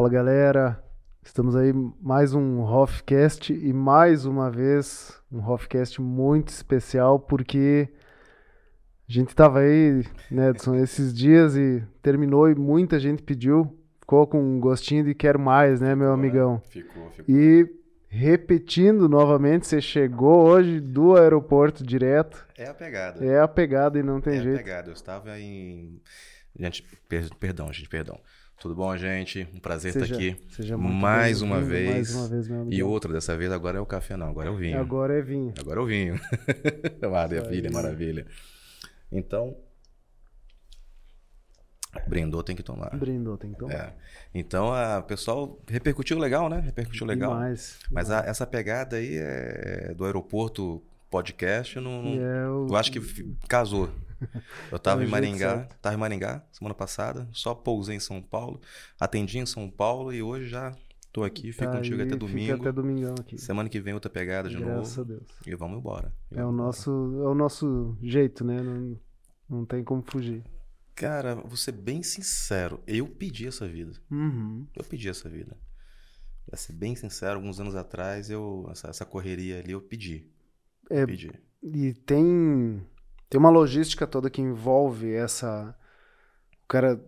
Fala galera, estamos aí mais um Hoffcast e mais uma vez um Hoffcast muito especial porque a gente estava aí, né, Edson, esses dias e terminou e muita gente pediu, ficou com um gostinho de quero mais, né, meu amigão? Ficou, ficou. E repetindo novamente, você chegou hoje do aeroporto direto. É a pegada. É a pegada e não tem é jeito. a pegada. Eu estava em. Gente, per- perdão, gente, perdão. Tudo bom, gente? Um prazer Seja- estar aqui. Seja muito mais uma vez. Mais uma vez, meu E amigão. outra, dessa vez agora é o café, não, agora é o vinho. Agora é vinho. Agora é o vinho. maravilha, aí. maravilha. Então. Brindou, tem que tomar. Brindou, tem que tomar. É. Então, a o pessoal repercutiu legal, né? Repercutiu legal. Demais. Mas a- essa pegada aí é do aeroporto podcast, não, não- E é o- eu acho que casou. Eu tava o em Maringá, tava em Maringá semana passada, só pousei em São Paulo, atendi em São Paulo e hoje já tô aqui, fico Tá contigo aí, até domingo. até domingão aqui. Semana que vem outra pegada de Graças novo a Deus. e vamos embora. E É o vamos embora. nosso, é o nosso jeito, né? Não, não tem como fugir. Cara, vou ser bem sincero, eu pedi essa vida. Uhum. Eu pedi essa vida. Pra ser bem sincero, alguns anos atrás, eu essa, essa correria ali eu pedi. É, Pedi. E tem, tem uma logística toda que envolve essa. O cara.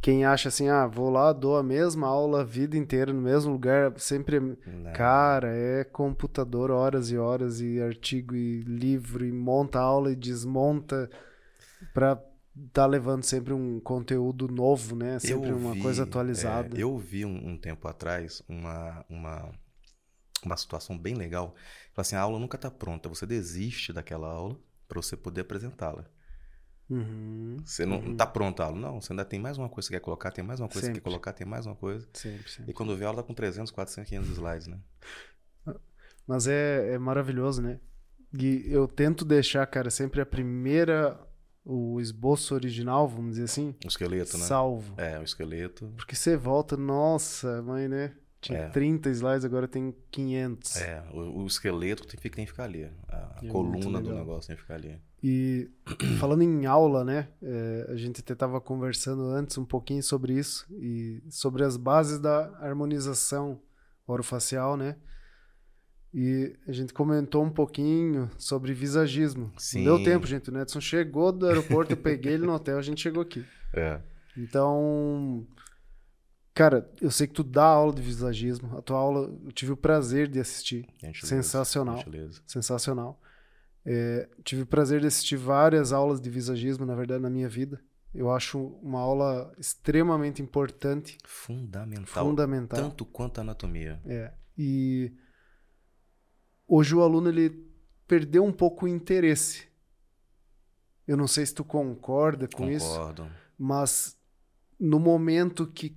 Quem acha assim, ah, vou lá, dou a mesma aula a vida inteira no mesmo lugar, sempre. Não. Cara, é computador horas e horas, e artigo e livro, e monta aula e desmonta pra tá levando sempre um conteúdo novo, né? Sempre Eu uma vi, coisa atualizada. é, eu vi um, um tempo atrás uma, uma, uma situação bem legal. Falei assim, a aula nunca está pronta. Você desiste daquela aula para você poder apresentá-la. Uhum. Você não Uhum. está pronta a aula. Não, você ainda tem mais uma coisa que você quer colocar, tem mais uma coisa que você Sempre. quer colocar, tem mais uma coisa. Sempre, sempre. E quando vê a aula tá com 300, 400, 500 slides, né? Mas é, é maravilhoso, né? E eu tento deixar, cara, sempre a primeira, o esboço original, vamos dizer assim, O esqueleto, né? salvo. É, o esqueleto. Porque você volta, nossa, mãe, né? Tinha É. 30 slides, agora tem 500. É, o, o esqueleto tem, que- tem que ficar ali. A, a É coluna do negócio tem que ficar ali. E falando em aula, né? é, a gente até estava conversando antes um pouquinho sobre isso e sobre as bases da harmonização orofacial, né? E a gente comentou um pouquinho sobre visagismo. Sim. Não deu tempo, gente. O Nedson chegou do aeroporto, eu peguei ele no hotel, a gente chegou aqui. É. Então, cara, eu sei que tu dá aula de visagismo. A tua aula, eu tive o prazer de assistir. Gentileza, Sensacional. gentileza. Sensacional. É, tive o prazer de assistir várias aulas de visagismo, na verdade, na minha vida. Eu acho uma aula extremamente importante, Fundamental. fundamental. Tanto quanto a anatomia. É. E hoje o aluno ele perdeu um pouco o interesse. Eu não sei se tu concorda com isso, Concordo. mas no momento que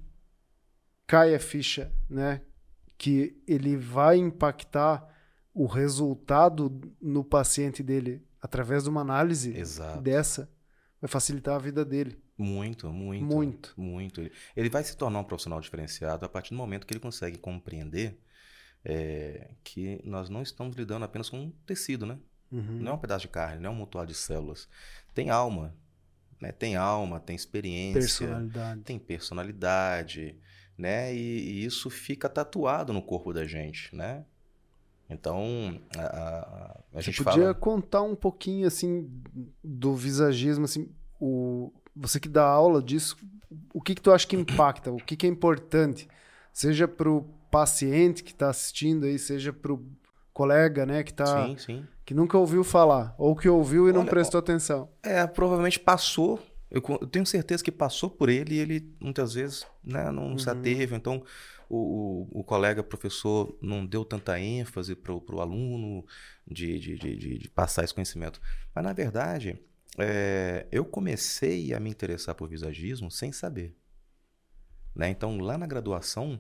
cai a ficha, né, que ele vai impactar o resultado no paciente dele através de uma análise Exato. dessa, vai facilitar a vida dele. Muito, muito. Muito. Muito. Ele- vai se tornar um profissional diferenciado a partir do momento que ele consegue compreender é, que nós não estamos lidando apenas com um tecido, né? Uhum. Não é um pedaço de carne, não é um mutual de células. Tem alma, né? Tem alma, tem experiência, Personalidade. tem personalidade, né? E, e isso fica tatuado no corpo da gente, né? Então, a, a- a gente podia fala... contar um pouquinho assim do visagismo, assim, o você que dá aula disso, o que que tu acha que impacta, o que que é importante, seja para o paciente que está assistindo aí, seja para o colega, né, que tá Sim, sim. que nunca ouviu falar ou que ouviu e não Olha, prestou atenção. É, provavelmente passou. Eu, eu tenho certeza que passou por ele e ele muitas vezes né, não se Uhum. ateve. Então, o, o, o colega professor não deu tanta ênfase para o aluno de, de, de, de- de passar esse conhecimento. Mas, na verdade, é, eu comecei a me interessar por visagismo sem saber. Né? Então, lá na graduação,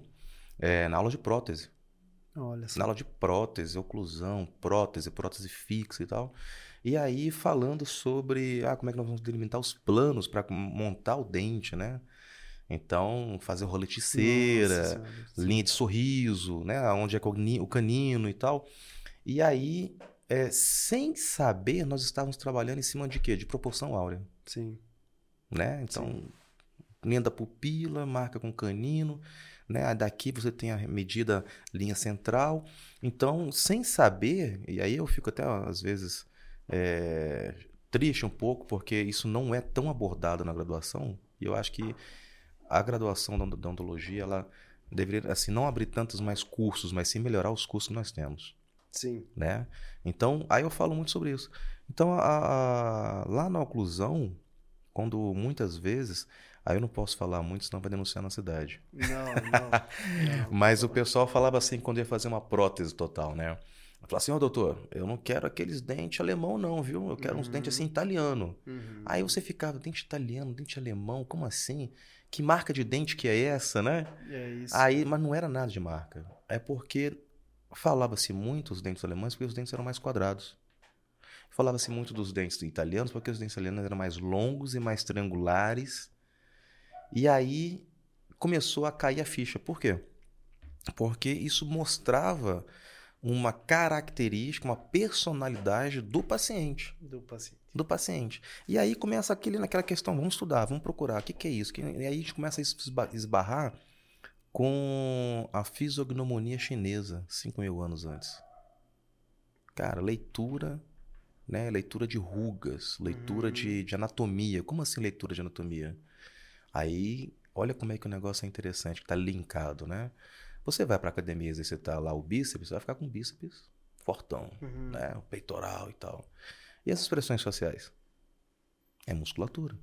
é, na aula de prótese, Olha só. na aula de prótese, oclusão, prótese, prótese fixa e tal. E aí falando sobre ah, como é que nós vamos delimitar os planos para montar o dente, né? Então, fazer roleticeira, sim. linha de sorriso, né? Onde é cogni- o canino e tal. E aí, é, sem saber, nós estávamos trabalhando em cima de quê? De proporção áurea, Sim. né? Então, linha da pupila, marca com canino, né? Daqui você tem a medida linha central. Então, sem saber, e aí eu fico até às vezes é, triste um pouco, porque isso não é tão abordado na graduação. E eu acho que a graduação da odontologia, ela deveria, assim, não abrir tantos mais cursos, mas sim melhorar os cursos que nós temos. Sim. Né? Então, aí eu falo muito sobre isso. Então, a, a, lá na oclusão, quando muitas vezes, aí eu não posso falar muito, senão vai denunciar na cidade. Não, não. não mas o pessoal falava assim quando ia fazer uma prótese total, né? Falava assim, ó, oh, doutor, eu não quero aqueles dentes alemão, não, viu? Eu quero uhum. uns dentes assim italiano. Uhum. Aí você ficava, dente italiano, dente alemão, como assim? Que marca de dente que é essa, né? É isso. Aí, mas não era nada de marca. É porque falava-se muito os dentes alemães porque os dentes eram mais quadrados. Falava-se muito dos dentes italianos porque os dentes italianos eram mais longos e mais triangulares. E aí começou a cair a ficha. Por quê? Porque isso mostrava uma característica, uma personalidade do paciente. Do paciente. Do paciente. E aí começa aquele, naquela questão, vamos estudar, vamos procurar, o que, que é isso? E aí a gente começa a esbarrar com a fisiognomonia chinesa, 5 mil anos antes. Cara, leitura, né? Leitura de rugas, leitura de, uhum. de anatomia. Como assim leitura de anatomia? Aí, olha como é que o negócio é interessante, que está linkado, né? Você vai para academia exercitar lá o bíceps, vai ficar com o bíceps fortão, uhum. né? O peitoral e tal. E as expressões faciais? É musculatura.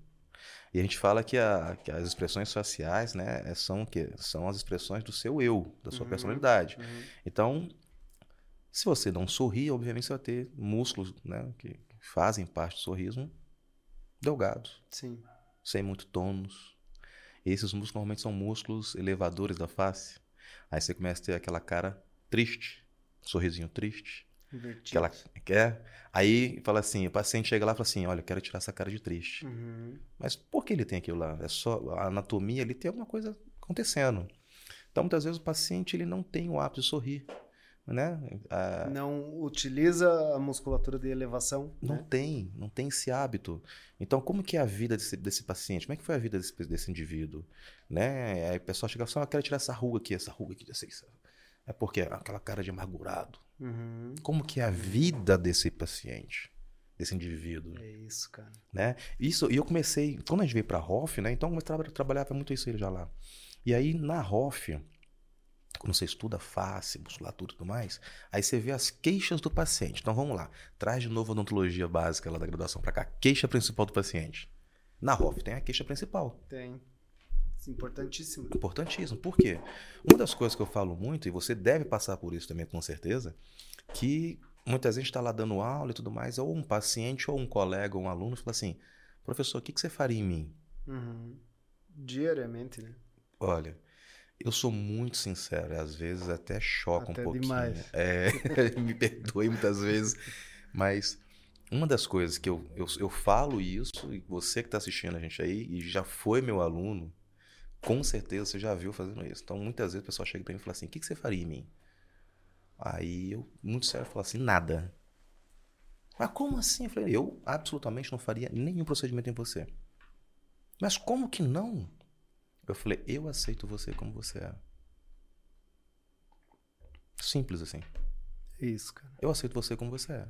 E a gente fala que, a, que as expressões faciais, né, é, são o quê? São as expressões do seu eu, da sua uhum. personalidade. Uhum. Então, se você não sorrir, obviamente você vai ter músculos, né, que fazem parte do sorriso delgados. Sim. Sem muito tônus. E esses músculos normalmente são músculos elevadores da face. Aí você começa a ter aquela cara triste, sorrisinho triste. Aquela, quer. Aí fala assim, o paciente chega lá e fala assim, olha, eu quero tirar essa cara de triste. Uhum. Mas por que ele tem aquilo lá? É só a anatomia, ele tem alguma coisa acontecendo. Então, muitas vezes o paciente ele não tem o hábito de sorrir. Né? A... Não utiliza a musculatura de elevação. Não né? tem, não tem esse hábito. Então, como que é a vida desse, desse paciente? Como é que foi a vida desse, desse indivíduo? Né? Aí o pessoal chega assim, ah, eu quero tirar essa ruga aqui, essa ruga aqui, essa, é porque é aquela cara de amargurado. Uhum. Como que é a vida desse paciente, desse indivíduo? É isso, cara. Né? Isso, e eu comecei, quando a gente veio para a Hoff, né? Então eu trabalhava muito isso aí já lá. E aí na Hoff, quando você estuda face, musculatura e tudo mais, aí você vê as queixas do paciente. Então vamos lá, traz de novo a odontologia básica lá da graduação para cá. Queixa principal do paciente. Na ROF tem a queixa principal. Tem. Importantíssimo. Importantíssimo. Por quê? Uma das coisas que eu falo muito, e você deve passar por isso também com certeza, que muitas vezes está lá dando aula e tudo mais, ou um paciente, ou um colega, ou um aluno fala assim, professor, o que, que você faria em mim? Uhum. Diariamente, né? Olha, eu sou muito sincero, às vezes até choca até um pouquinho. Demais. É, me perdoe muitas vezes, mas uma das coisas que eu, eu, eu falo isso, e você que está assistindo a gente aí, e já foi meu aluno, com certeza você já viu fazendo isso. Então muitas vezes o pessoal chega para mim e fala assim: o que, que você faria em mim? Aí eu, muito sério, falo assim: nada. Mas como assim? Eu falei: eu absolutamente não faria nenhum procedimento em você. Mas como que não? Eu falei, eu aceito você como você é. Simples assim. Isso, cara. Eu aceito você como você é.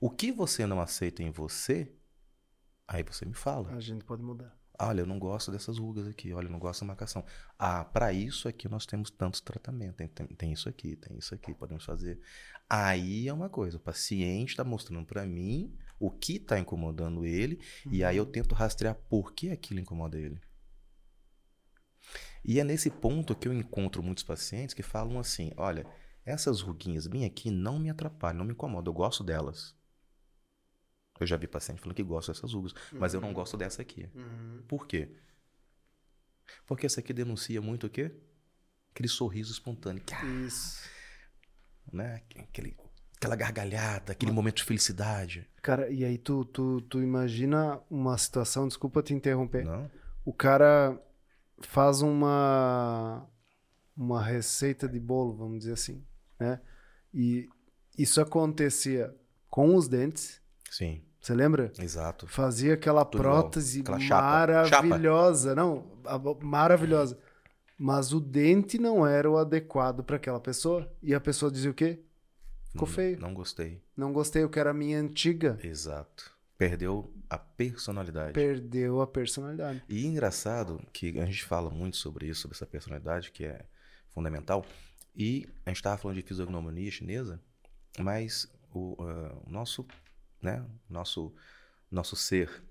O que você não aceita em você, aí você me fala. A gente pode mudar. Olha, eu não gosto dessas rugas aqui. Olha, eu não gosto da marcação. Ah, para isso aqui nós temos tantos tratamentos. Tem, tem, tem, isso aqui, tem isso aqui, podemos fazer. Aí é uma coisa. O paciente está mostrando para mim o que está incomodando ele. Uhum. E aí eu tento rastrear por que aquilo incomoda ele. E é nesse ponto que eu encontro muitos pacientes que falam assim: olha, essas ruguinhas bem aqui não me atrapalham, não me incomodam, eu gosto delas. Eu já vi paciente falando que gosta dessas rugas, uhum. mas eu não uhum. gosto dessa aqui. Uhum. Por quê? Porque essa aqui denuncia muito o quê? Aquele sorriso espontâneo. Isso. Né? Aquele, aquela gargalhada, aquele momento de felicidade. Cara, e aí tu, tu, tu imagina uma situação, desculpa te interromper. Não. O cara faz uma uma receita de bolo, vamos dizer assim, né? E isso acontecia com os dentes. Sim. Você lembra? Exato. Fazia aquela Tudo prótese Aquela chapa. maravilhosa. Não, a- maravilhosa. Mas o dente não era o adequado para aquela pessoa. E a pessoa dizia o quê? Ficou Hum, feio. Não gostei. Não gostei, eu quero a minha antiga. Exato. Perdeu a personalidade. Perdeu a personalidade. E engraçado que a gente fala muito sobre isso, sobre essa personalidade, que é fundamental. E a gente estava falando de fisiognomonia chinesa, mas o, o nosso, né, nosso, nosso ser,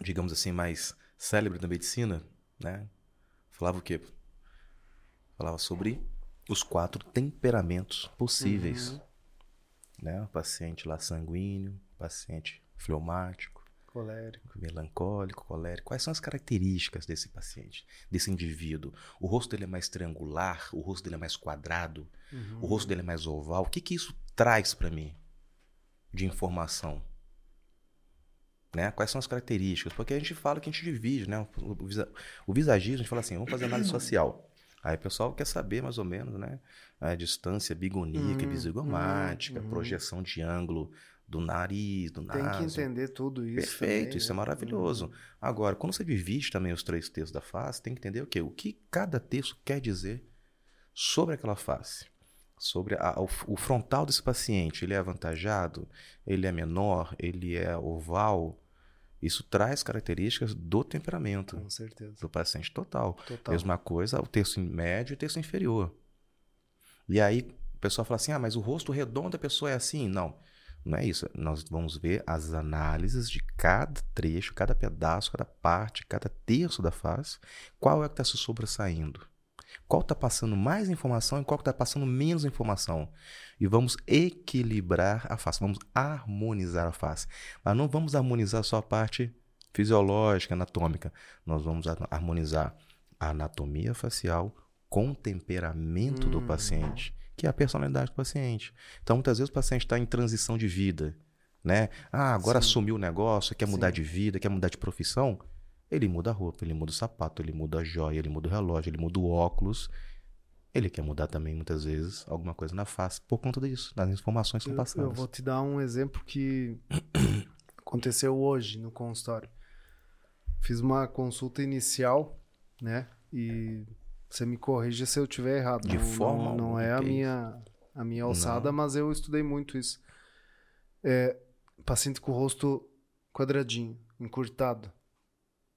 digamos assim, mais célebre da medicina, né, falava o quê? Falava sobre os quatro temperamentos possíveis. Uhum. Né? O paciente lá sanguíneo, paciente fleumático, Colérico. melancólico, colérico. Quais são as características desse paciente, desse indivíduo? O rosto dele é mais triangular, o rosto dele é mais quadrado, Uhum. o rosto dele é mais oval. O que, que isso traz para mim de informação? Né? Quais são as características? Porque a gente fala que a gente divide, né? O, visa- o visagismo, a gente fala assim, vamos fazer análise social. Aí o pessoal quer saber mais ou menos, né? A distância bigoníaca, Hum, bizigomática, hum, hum. projeção de ângulo do nariz, do Tem que naso. entender tudo isso. Perfeito, também, isso né? é maravilhoso. Agora, quando você divide também os três textos da face, tem que entender o quê? O que cada texto quer dizer sobre aquela face. Sobre a- o, o frontal desse paciente. Ele é avantajado? Ele é menor? Ele é oval? Isso traz características do temperamento Com certeza. do paciente total. Total. Mesma coisa, o terço médio e o terço inferior. E aí o pessoal fala assim: ah, mas o rosto redondo da pessoa é assim? Não, não é isso. Nós vamos ver as análises de cada trecho, cada pedaço, cada parte, cada terço da face. Qual é que está se sobressaindo? Qual está passando mais informação e qual está passando menos informação? E vamos equilibrar a face, vamos harmonizar a face. Mas não vamos harmonizar só a parte fisiológica, anatômica. Nós vamos har- harmonizar a anatomia facial com o temperamento do Hum. paciente, que é a personalidade do paciente. Então, muitas vezes o paciente está em transição de vida, né? Ah, agora Sim. assumiu o negócio, quer mudar Sim. de vida, quer mudar de profissão. Ele muda a roupa, ele muda o sapato, ele muda a joia, ele muda o relógio, ele muda o óculos. Ele quer mudar também, muitas vezes, alguma coisa na face por conta disso, das informações que são Eu, passadas. eu vou te dar um exemplo que aconteceu hoje no consultório. Fiz uma consulta inicial, né? E você me corrija se eu tiver errado. De não, forma não, não é a minha a minha alçada, mas eu estudei muito isso. É, paciente com o rosto quadradinho, encurtado,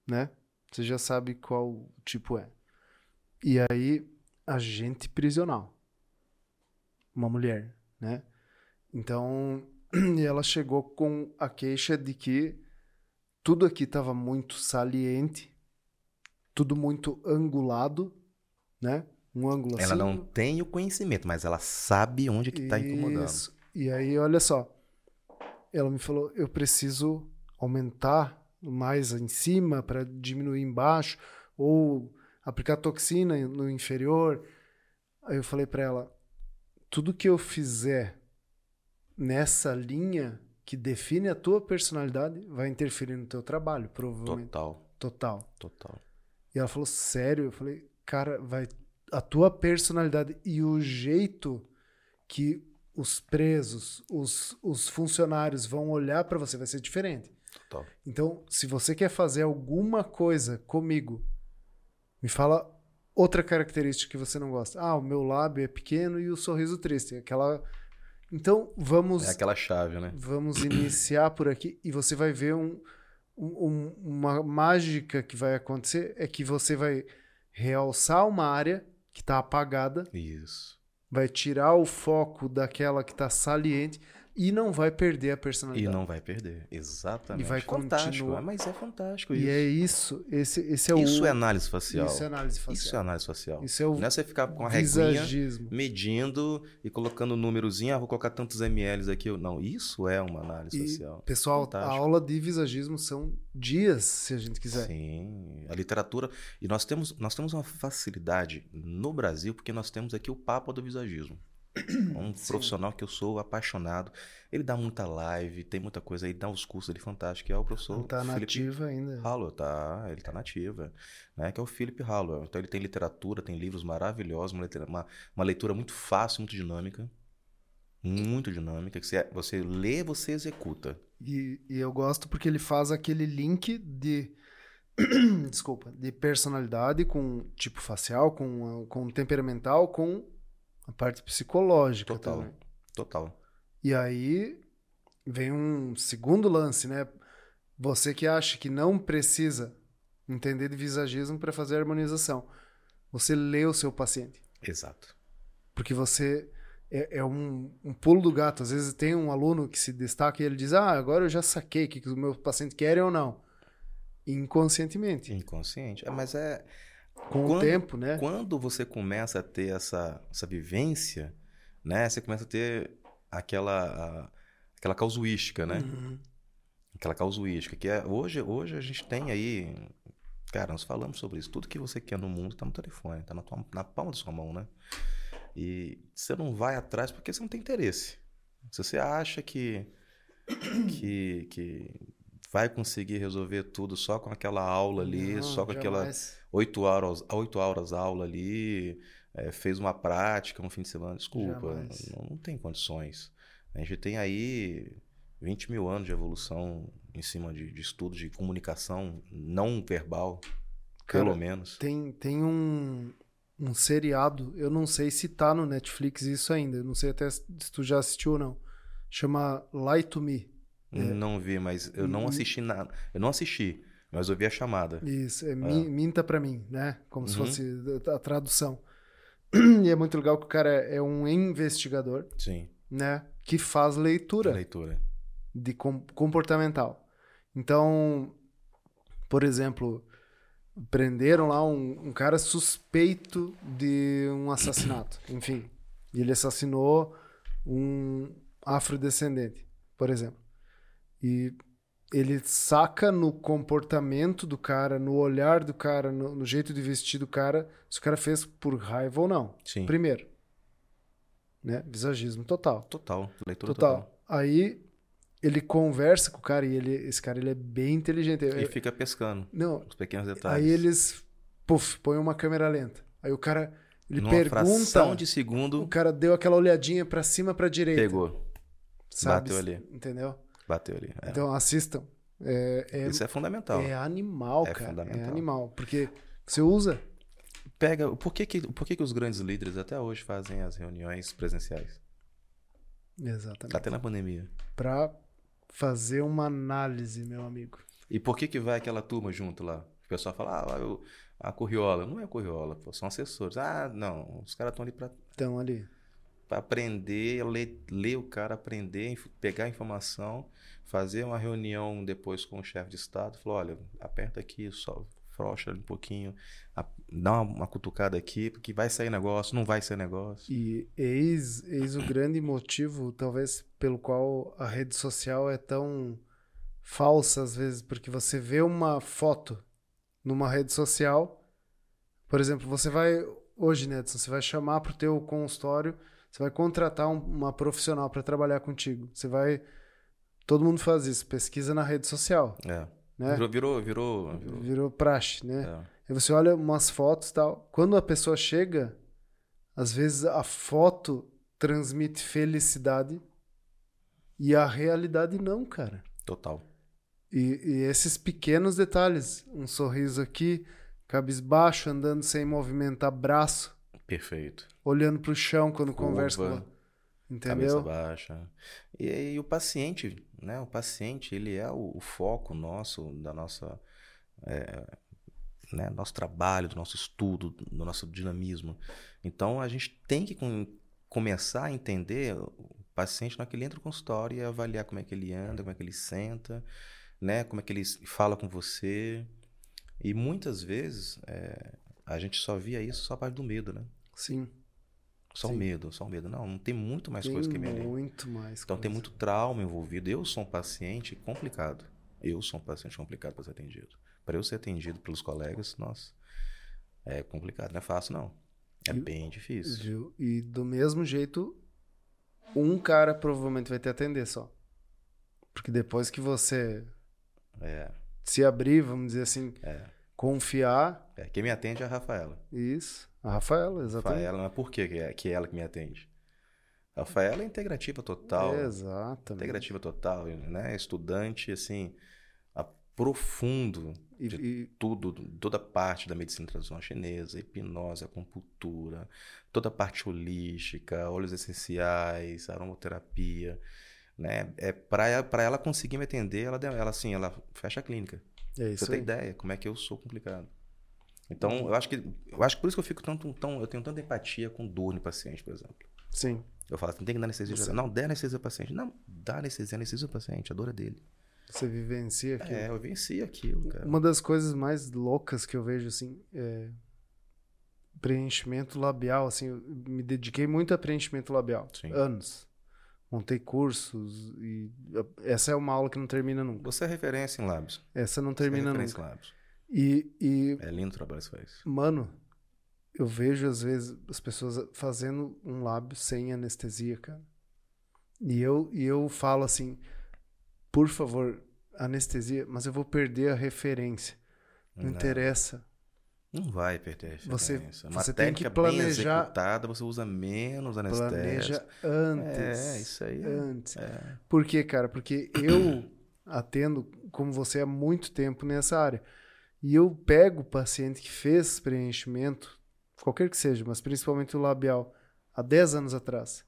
né? Você já sabe qual tipo é. E aí, agente prisional. Uma mulher, né? Então, e ela chegou com a queixa de que tudo aqui estava muito saliente, tudo muito angulado, né? Um ângulo Ela assim. não tem o conhecimento, mas ela sabe onde que está incomodando. Isso. E aí, olha só. Ela me falou: eu preciso aumentar mais em cima para diminuir embaixo, ou aplicar toxina no inferior. Aí eu falei para ela: tudo que eu fizer nessa linha que define a tua personalidade vai interferir no teu trabalho, provavelmente. Total, Total. total. E ela falou, sério? Eu falei, cara, vai. A tua personalidade e o jeito que os presos, os, os funcionários vão olhar pra você vai ser diferente. total. Então, se você quer fazer alguma coisa comigo, me fala outra característica que você não gosta. Ah, o meu lábio é pequeno e o sorriso triste. Aquela. Então, vamos É aquela chave, né? vamos iniciar por aqui e você vai ver um- um- uma mágica que vai acontecer é que você vai realçar uma área que está apagada, Isso. vai tirar o foco daquela que está saliente e não vai perder a E personalidade. não vai perder. Exatamente. E vai fantástico. continuar. Mas é fantástico E isso. é isso, esse, esse é o Isso é análise facial. isso é análise Isso é facial. análise facial. Isso é o Não é você ficar com a reguinha visagismo. medindo e colocando um númerozinho, ah, vou colocar tantos ml aqui. Não, isso é uma análise E, facial. pessoal, Fantástico. a aula de visagismo são dias, se a gente quiser. Sim, a literatura. E nós temos, nós temos uma facilidade no Brasil, porque nós temos aqui o Papa do Visagismo. Um Sim. profissional que eu sou apaixonado. Ele dá muita live, tem muita coisa aí, dá os cursos dele fantásticos, que é o professor Não tá nativa ainda. Hallow, tá? Ele tá nativa, né? Que é o Philip Hallow. Então ele tem literatura, tem livros maravilhosos, uma leitura, uma, uma leitura muito fácil, muito dinâmica. muito dinâmica, que você, você lê, você executa. E, e eu gosto porque ele faz aquele link de. Desculpa, de personalidade com tipo facial, com, com temperamental, com a parte psicológica Total. também. Total. E aí vem um segundo lance, né? Você que acha que não precisa entender de visagismo para fazer a harmonização. Você lê o seu paciente. Exato. Porque você é, é um, um pulo do gato. Às vezes tem um aluno que se destaca e ele diz: Ah, agora eu já saquei o que, que o meu paciente quer ou não. Inconscientemente. Inconsciente. É, mas é. Com o Quando- tempo, né? Quando você começa a ter essa, essa vivência, né? Você começa a ter aquela, aquela causuística, né? Uhum. Aquela causuística. Que é, hoje, hoje a gente tem aí. Cara, nós falamos sobre isso. Tudo que você quer no mundo tá no telefone, tá na, tua, na palma da sua mão, né? E você não vai atrás porque você não tem interesse. Se você acha que, que, que vai conseguir resolver tudo só com aquela aula ali, Não, só com aquela oito horas, oito horas aula ali, é, fez uma prática um fim de semana. Desculpa, não, não tem condições. A gente tem aí 20 mil anos de evolução em cima de, de estudo de comunicação não verbal, Cara, pelo menos. Tem, tem um, um seriado, eu não sei se tá no Netflix isso ainda, eu não sei até se tu já assistiu ou não. Chama Lie to Me. Não vi, mas eu não Uhum. assisti nada. Eu não assisti, mas eu vi a chamada. Isso, é Mi- Minta pra mim, né? Como se Uhum. fosse a tradução. E é muito legal que o cara é, é um investigador, Sim, né? Que faz leitura leitura. de com- comportamental. Então, por exemplo, prenderam lá um, um cara suspeito de um assassinato, enfim. E ele assassinou um afrodescendente, por exemplo. E ele saca no comportamento do cara, no olhar do cara, no, no jeito de vestir do cara, se o cara fez por raiva ou não. Sim. Primeiro, né? Visagismo total. Total, leitura Total. total. Aí ele conversa com o cara e ele, esse cara ele é bem inteligente. E É- fica pescando não, os pequenos detalhes. aí eles, puf, põem uma câmera lenta. Aí o cara, ele Numa pergunta, de o segundo, cara deu aquela olhadinha pra cima, pra direita. pegou. sabe? bateu ali. Entendeu? Bateu ali. é. Então assistam. É, é, Isso é fundamental. é animal, É cara. É fundamental. animal. Porque você usa. Pega, por que que, por que que os grandes líderes até hoje fazem as reuniões presenciais? Exatamente. Até na pandemia. Pra fazer uma análise, meu amigo. E por que que vai aquela turma junto lá? O pessoal fala, ah, eu, a Corriola. Não é Corriola, pô, são assessores. Ah, não, os caras estão ali pra, Então, ali. Pra aprender, ler, ler o cara, aprender, pegar a informação, fazer uma reunião depois com o chefe de Estado. Falou, olha, aperta aqui, só frouxa um pouquinho, dá uma, uma cutucada aqui, porque vai sair negócio, não vai sair negócio. E eis, eis o grande motivo, talvez, pelo qual a rede social é tão falsa às vezes, porque você vê uma foto numa rede social, por exemplo, você vai hoje, Nedson, você vai chamar para o teu consultório, você vai contratar um- uma profissional para trabalhar contigo. Você vai, todo mundo faz isso, pesquisa na rede social, É. né? Virou, virou, virou. virou- Virou praxe, né? é. Aí você olha umas fotos e tal. Quando a pessoa chega, às vezes a foto transmite felicidade e a realidade não, cara. Total. E, e esses pequenos detalhes, um sorriso aqui, cabisbaixo, andando sem movimentar braço, Perfeito. olhando pro chão quando Curva, conversa com ela. Cabeça Entendeu? baixa. E, aí o paciente, né? O paciente, ele é o, o foco nosso, da nossa, é, né? Nosso trabalho, do nosso estudo, do nosso dinamismo. Então, a gente tem que com- começar a entender o paciente na hora que ele entra no consultório e avaliar como é que ele anda, como é que ele senta, né? Como é que ele fala com você. E muitas vezes, é, a gente só via isso só a parte do medo, né? Sim. Só o Sim. medo, só o medo. Não, não tem muito mais tem coisa que medo. muito mais. Então tem coisa. muito trauma envolvido. Eu sou um paciente complicado. Eu sou um paciente complicado para ser atendido. Para eu ser atendido pelos colegas, nossa, é complicado. Não é fácil, não. É E- bem difícil. Viu? E do mesmo jeito, um cara provavelmente vai te atender só. Porque depois que você É, se abrir, vamos dizer assim, é, confiar, é. Quem me atende é a Rafaela. isso. A Rafaela, exatamente. Rafaela, mas por que é, que é ela que me atende? Rafaela é integrativa total. Exatamente. Integrativa total, né? Estudante, assim, profundo E, de e- tudo, toda a parte da medicina tradicional chinesa, hipnose, acupuntura, toda a parte holística, óleos essenciais, aromaterapia, né? É para ela, pra ela conseguir me atender, ela, ela assim, ela fecha a clínica. é isso Você tem aí. ideia como é que eu sou complicado. Então, eu acho que eu acho que por isso que eu fico tanto tão, eu tenho tanta empatia com dor no paciente, por exemplo. Sim. Eu falo assim, tem que dar anestesia Você-. Não, dê anestesia ao paciente. Não, dá anestesia, anestesia ao paciente, a dor é dele. Você vivencia aquilo. É, eu venci aquilo, cara. Uma das coisas mais loucas que eu vejo, assim, é preenchimento labial, assim, eu me dediquei muito a preenchimento labial. Sim. Anos. Montei cursos e essa é uma aula que não termina nunca. Você é referência em lábios. Essa não Você é termina referência nunca. em lábios. E, e, É lindo o trabalho que você faz. mano, eu vejo às vezes as pessoas fazendo um lábio sem anestesia, cara. E eu, e eu falo assim, por favor, anestesia, mas eu vou perder a referência. Não, interessa. Não vai perder a Você- referência. Uma você tem que planejar- executada, você usa menos anestésico. Planeja antes. É, isso aí. é- Antes. É. Por quê, cara? Porque eu atendo, como você, há muito tempo nessa área. E eu pego o paciente que fez preenchimento, qualquer que seja, mas principalmente o labial, há 10 anos atrás.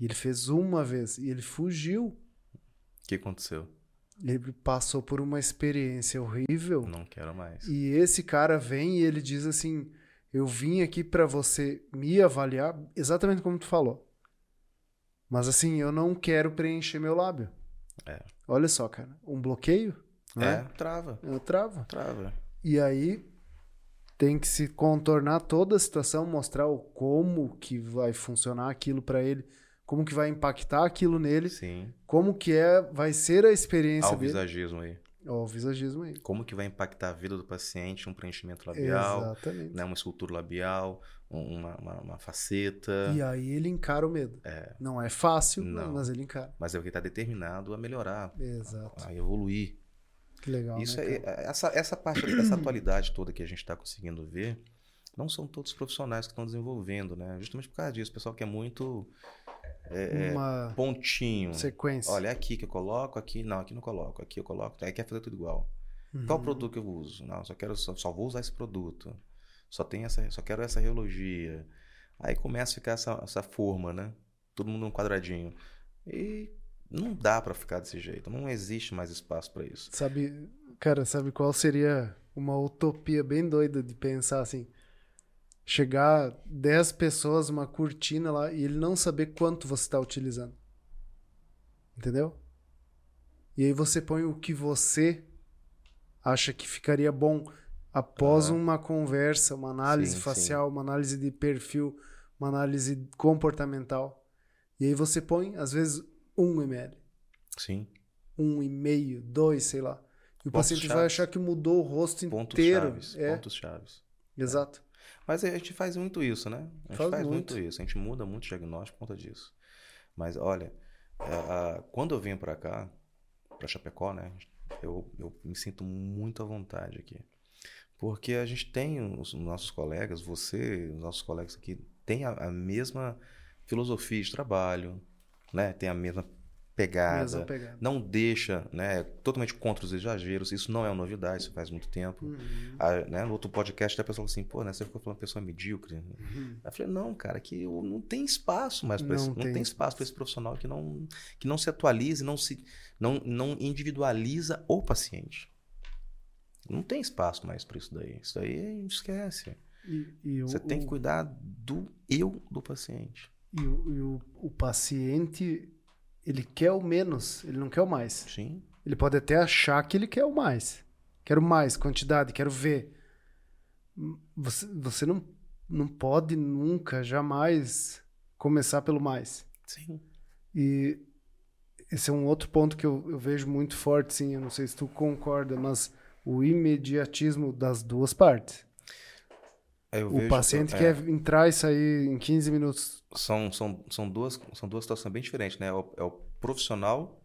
E ele fez uma vez e ele fugiu. O que aconteceu? Ele passou por uma experiência horrível. Não quero mais. E esse cara vem e ele diz assim: Eu vim aqui pra você me avaliar, exatamente como tu falou. Mas assim, eu não quero preencher meu lábio. É. Olha só, cara, um bloqueio, É, né? trava. Eu travo. Trava. E aí tem que se contornar toda a situação, mostrar o como que vai funcionar aquilo pra ele, como que vai impactar aquilo nele, Sim. como que é, vai ser a experiência Ao dele. visagismo aí. Ó, o visagismo aí. Como que vai impactar a vida do paciente um preenchimento labial, Exatamente. né, uma escultura labial, um- uma, uma, uma faceta. E aí ele encara o medo. Não é fácil, Não. mas ele encara. Mas é porque está determinado a melhorar, Exato. a evoluir. Que legal, Isso né, é, essa, essa parte, essa atualidade toda que a gente está conseguindo ver, não são todos os profissionais que estão desenvolvendo, né? Justamente por causa disso. O pessoal quer muito é, Uma pontinho. sequência. Olha, é aqui que eu coloco, aqui não, aqui não coloco, aqui eu coloco, aí quer fazer tudo igual. Uhum. Qual produto que eu uso? Não, só quero só, só vou usar esse produto. Só tem essa, só quero essa reologia. Aí começa a ficar essa, essa forma, né? Todo mundo num quadradinho. E não dá pra ficar desse jeito. Não existe mais espaço pra isso. Sabe, cara, sabe qual seria uma utopia bem doida de pensar assim? Chegar 10 pessoas, uma cortina lá, e ele não saber quanto você está utilizando. Entendeu? E aí você põe o que você acha que ficaria bom após uma conversa, uma análise Sim, facial, uma análise de perfil, uma análise comportamental. E aí você põe, às vezes, um ml Sim. um e meio, dois, sei lá. E o Pontos paciente chaves. vai achar que mudou o rosto Pontos inteiro. chaves. É, Pontos chaves. exato. Mas a gente faz muito isso, né? A gente Faz faz, muito. muito. isso. A gente muda muito o diagnóstico por conta disso. Mas olha, é, a- quando eu venho pra cá, pra Chapecó, né? Eu, eu me sinto muito à vontade aqui. Porque a gente tem os nossos colegas, você, os nossos colegas aqui, tem a, a mesma filosofia de trabalho, né? Tem a mesma pegada. Mesma pegada. Não deixa, né? Totalmente contra os exageros. Isso não é uma novidade, isso faz muito tempo. Uhum. Ah, né, no outro podcast, a pessoa falou assim, pô, né, você ficou falando pessoa medíocre. Uhum. Eu falei, não, cara, que eu- não tem espaço mais para esse, não tem tem espaço para esse profissional que não, que não se atualize, não se não, não individualiza o paciente. Não tem espaço mais para isso daí. Isso daí esquece. E, e Você tem que cuidar do eu do paciente. E o, e o, o paciente, ele quer o menos, ele não quer o mais. Sim. Ele pode até achar que ele quer o mais. Quero mais, quantidade, quero ver. Você, você não, não pode nunca, jamais começar pelo mais. Sim. E esse é um outro ponto que eu, eu vejo muito forte, sim. Eu não sei se tu concorda, mas o imediatismo das duas partes. Eu o vejo- paciente é, quer entrar e sair em 15 minutos. são, são, são, duas, são duas situações bem diferentes, né? É o, é o profissional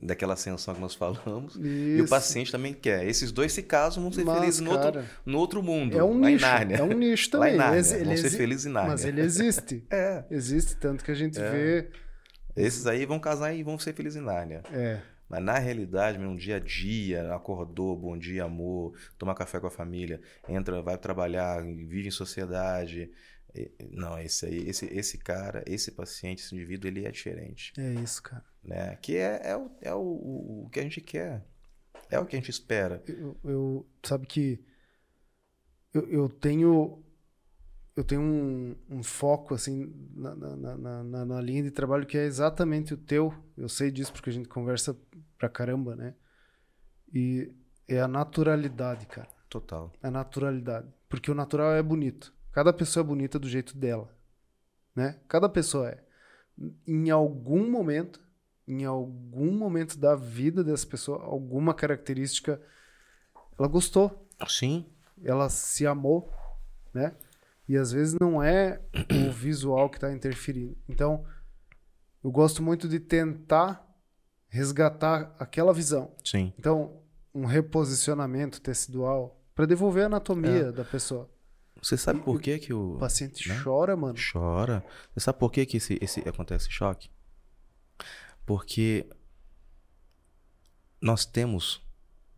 daquela ascensão que nós falamos e o Isso. paciente também quer. Esses dois se casam, vão ser Mas, felizes no outro, no outro mundo. É um lá nicho. em Nárnia. É um nicho Lá também. Nárnia. Ex- ele vão ser exi- felizes em Nárnia. Mas ele existe. É. Existe, tanto que a gente É. vê Esses aí vão casar e vão ser felizes em Nárnia. É. Mas na realidade, um dia a dia, acordou, bom dia, amor, toma café com a família, entra, vai trabalhar, vive em sociedade. Não, esse aí, esse, esse cara, esse paciente, esse indivíduo, ele é diferente. É isso, cara. Né? Que é, é, o, é o, o que a gente quer. É o que a gente espera. Eu, eu sabe que eu, eu tenho eu tenho um, um foco assim na, na, na, na, linha de trabalho que é exatamente o teu. Eu sei disso porque a gente conversa pra caramba, né? E é a naturalidade, cara. Total. A naturalidade. Porque o natural é bonito. Cada pessoa é bonita do jeito dela, né? Cada pessoa é. Em algum momento, em algum momento da vida dessa pessoa, alguma característica ela gostou. Sim. Ela se amou, né? E às vezes não é o visual que está interferindo. Então, eu gosto muito de tentar resgatar aquela visão. Sim. Então, um reposicionamento tecidual para devolver a anatomia é. da pessoa. Você sabe por que, que o. O paciente né? chora, mano. Chora. Você sabe por que, que esse, esse, acontece choque? Porque nós temos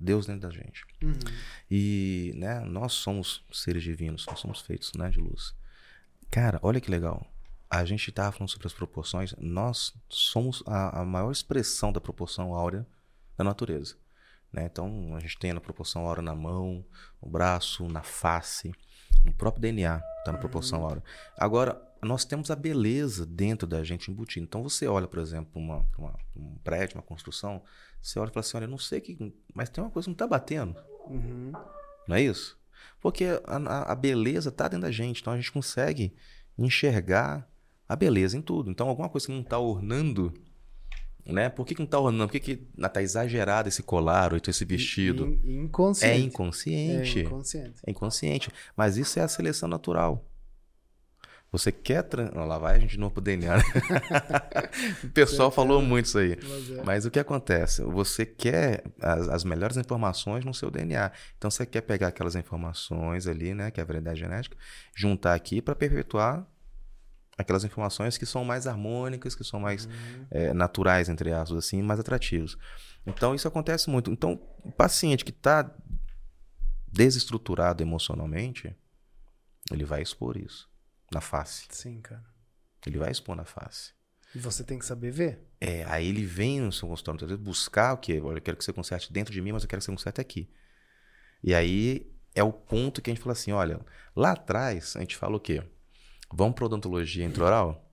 Deus dentro da gente. Uhum. E né, nós somos seres divinos, nós somos feitos né, de luz. Cara, olha que legal. A gente estava falando sobre as proporções. Nós somos a, a, maior expressão da proporção áurea da natureza. Né? Então, a gente tem a proporção áurea na mão, no braço, na face, no próprio DNA está na proporção uhum. áurea. Agora, nós temos a beleza dentro da gente embutida. Então, você olha, por exemplo, uma, uma, um prédio, uma construção, você olha e fala assim: olha, eu não sei que. Mas tem uma coisa que não está batendo. Uhum. Não é isso? Porque a, a beleza está dentro da gente. Então a gente consegue enxergar a beleza em tudo. Então, alguma coisa que não está ornando. Né? Por que, que não está ornando? Por que, que está exagerado esse colar ou então esse vestido? inconsciente. É inconsciente. É inconsciente. É inconsciente. Mas isso é a seleção natural. Você quer. Trans... lá vai a gente de novo pro DNA. Né? o pessoal falou muito isso aí. Mas, é. Mas, o que acontece? Você quer as, as, melhores informações no seu DNA. Então você quer pegar aquelas informações ali, né? Que é a variedade genética, juntar aqui para perpetuar aquelas informações que são mais harmônicas, que são mais uhum. é, naturais, entre aspas, assim, mais atrativos. Então isso acontece muito. Então, o paciente que está desestruturado emocionalmente, ele vai expor isso na face. Sim, cara. Ele vai expor na face. E você tem que saber ver. É, aí ele vem no seu consultório muitas vezes buscar o quê? Olha, eu quero que você conserte dentro de mim, mas eu quero que você conserte aqui. E aí é o ponto que a gente fala assim, olha, lá atrás a gente fala o quê? Vamos para odontologia intraoral?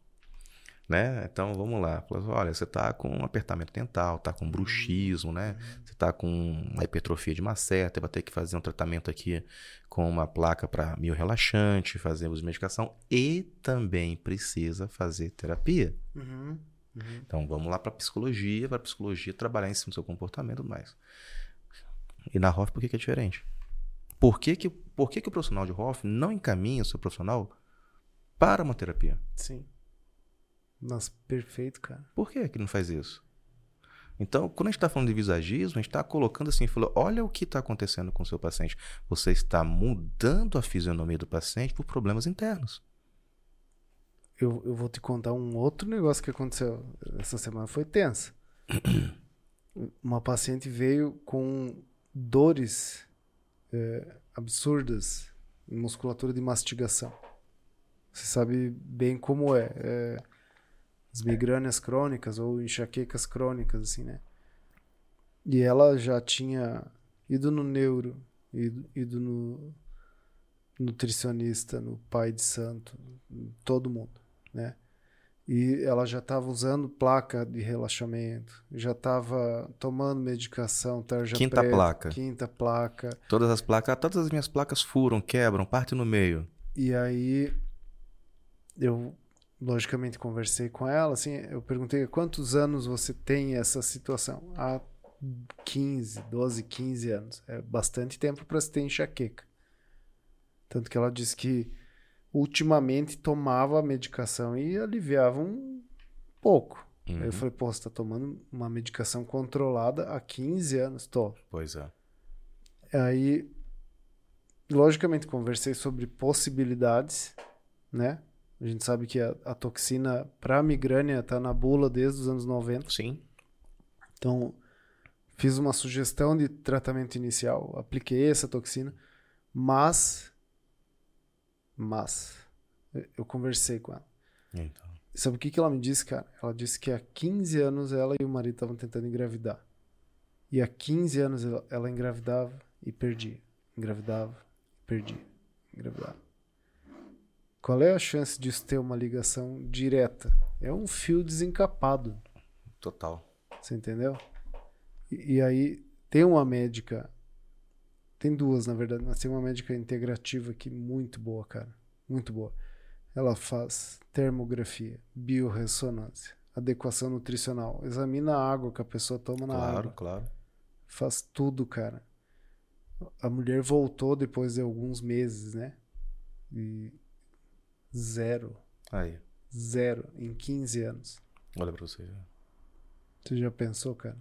Né? Então vamos lá. Olha, você está com um apertamento dental, está com bruxismo, né? Você está com uma hipertrofia de maceta, vai ter que fazer um tratamento aqui com uma placa para mio relaxante, fazer uso de medicação e também precisa fazer terapia. Uhum. Uhum. Então vamos lá para psicologia, para psicologia trabalhar em cima do seu comportamento e mais. E na ROF por que, que é diferente? Por que, que, por que, que o profissional de ROF não encaminha o seu profissional para uma terapia? Sim. Nossa, perfeito, cara. Por que que não faz isso? Então, quando a gente está falando de visagismo, a gente está colocando assim, falou, olha o que está acontecendo com o seu paciente. Você está mudando a fisionomia do paciente por problemas internos. Eu, eu vou te contar um outro negócio que aconteceu essa semana. Foi tensa. Uma paciente veio com dores é, absurdas em musculatura de mastigação. Você sabe bem como é. é as migrânias crônicas ou enxaquecas crônicas, assim, né? E ela já tinha ido no neuro, ido, ido no nutricionista, no pai de santo, todo mundo, né? E ela já estava usando placa de relaxamento, já estava tomando medicação, tarja Quinta preta, placa. Quinta placa. Todas as placas, todas as minhas placas furam, quebram, partem no meio. E aí eu logicamente conversei com ela, assim, eu perguntei quantos anos você tem essa situação? Há 15, 12, 15 anos. É bastante tempo para se ter enxaqueca. Tanto que ela disse que ultimamente tomava a medicação e aliviava um pouco. Uhum. Aí eu falei, pô, você tá tomando uma medicação controlada há 15 anos? Tô. Pois é. Aí, logicamente, conversei sobre possibilidades, né? A gente sabe que a, a toxina para migrânia está na bula desde os anos 90. Sim. Então, fiz uma sugestão de tratamento inicial, apliquei essa toxina, mas mas eu conversei com ela. Então. Sabe o que, que ela me disse, cara? Ela disse que há 15 anos ela e o marido estavam tentando engravidar. E há 15 anos ela, engravidava e perdia. Engravidava e perdia. Engravidava. Qual é a chance disso ter uma ligação direta? É um fio desencapado. Total. Você entendeu? E, e aí tem uma médica. Tem duas, na verdade, mas tem uma médica integrativa aqui muito boa, cara. Muito boa. Ela faz termografia, biorressonância, adequação nutricional, examina a água que a pessoa toma na claro, água. claro. Faz tudo, cara. A mulher voltou depois de alguns meses, né? E zero. Aí. Zero em 15 anos. Olha pra você. Você já pensou, cara?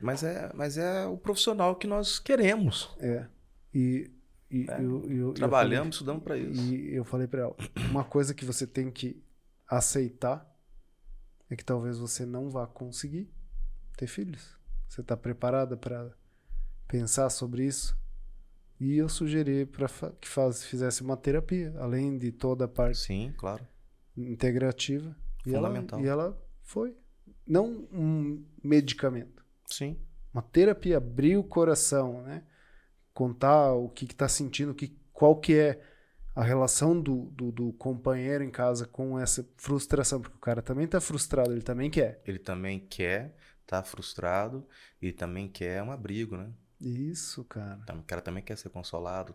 Mas é, mas é o profissional que nós queremos. É. E, e É. eu, eu- eu Trabalhamos, falei- estudamos pra isso. E eu falei pra ela, uma coisa que você tem que aceitar é que talvez você não vá conseguir ter filhos. Você tá preparada para pensar sobre isso? E eu sugeri para que faz, fizesse uma terapia, além de toda a parte Sim, claro. integrativa. E ela, Fundamental. e ela foi. Não um medicamento Sim. uma terapia, abrir o coração, né? Contar o que está sentindo, que, qual que é a relação do, do, do companheiro em casa com essa frustração, porque o cara também está frustrado, ele também quer. Ele também quer, tá frustrado e também quer um abrigo, né? Isso, cara. O cara também quer ser consolado,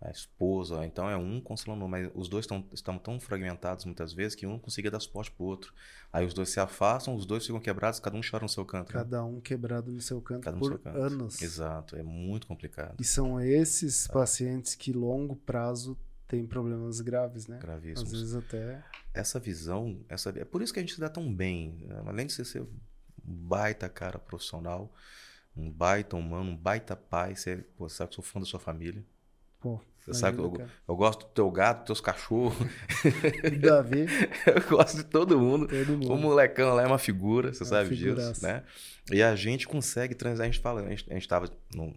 a esposa, então é um consolando, mas os dois tão, estão tão fragmentados muitas vezes que um não conseguia dar suporte pro outro. Aí os dois se afastam, os dois ficam quebrados, cada um chora no seu canto. né? Cada um quebrado no seu canto um por seu canto. anos. Exato, é muito complicado. E são esses pacientes que longo prazo têm problemas graves, né? Às Gravíssimos. vezes até Essa visão, essa, é por isso que a gente se dá tão bem. né? Além de você ser um baita cara profissional, um baita humano, um baita pai, você, pô, sabe que eu sou fã da sua família. pô, Você sabe eu, eu gosto do teu gato, dos teus cachorros, O Davi, eu gosto de todo mundo. todo mundo. O molecão lá é uma figura, você É sabe disso, figuraça. né? E a gente consegue transar, a gente fala, a gente, a gente tava no,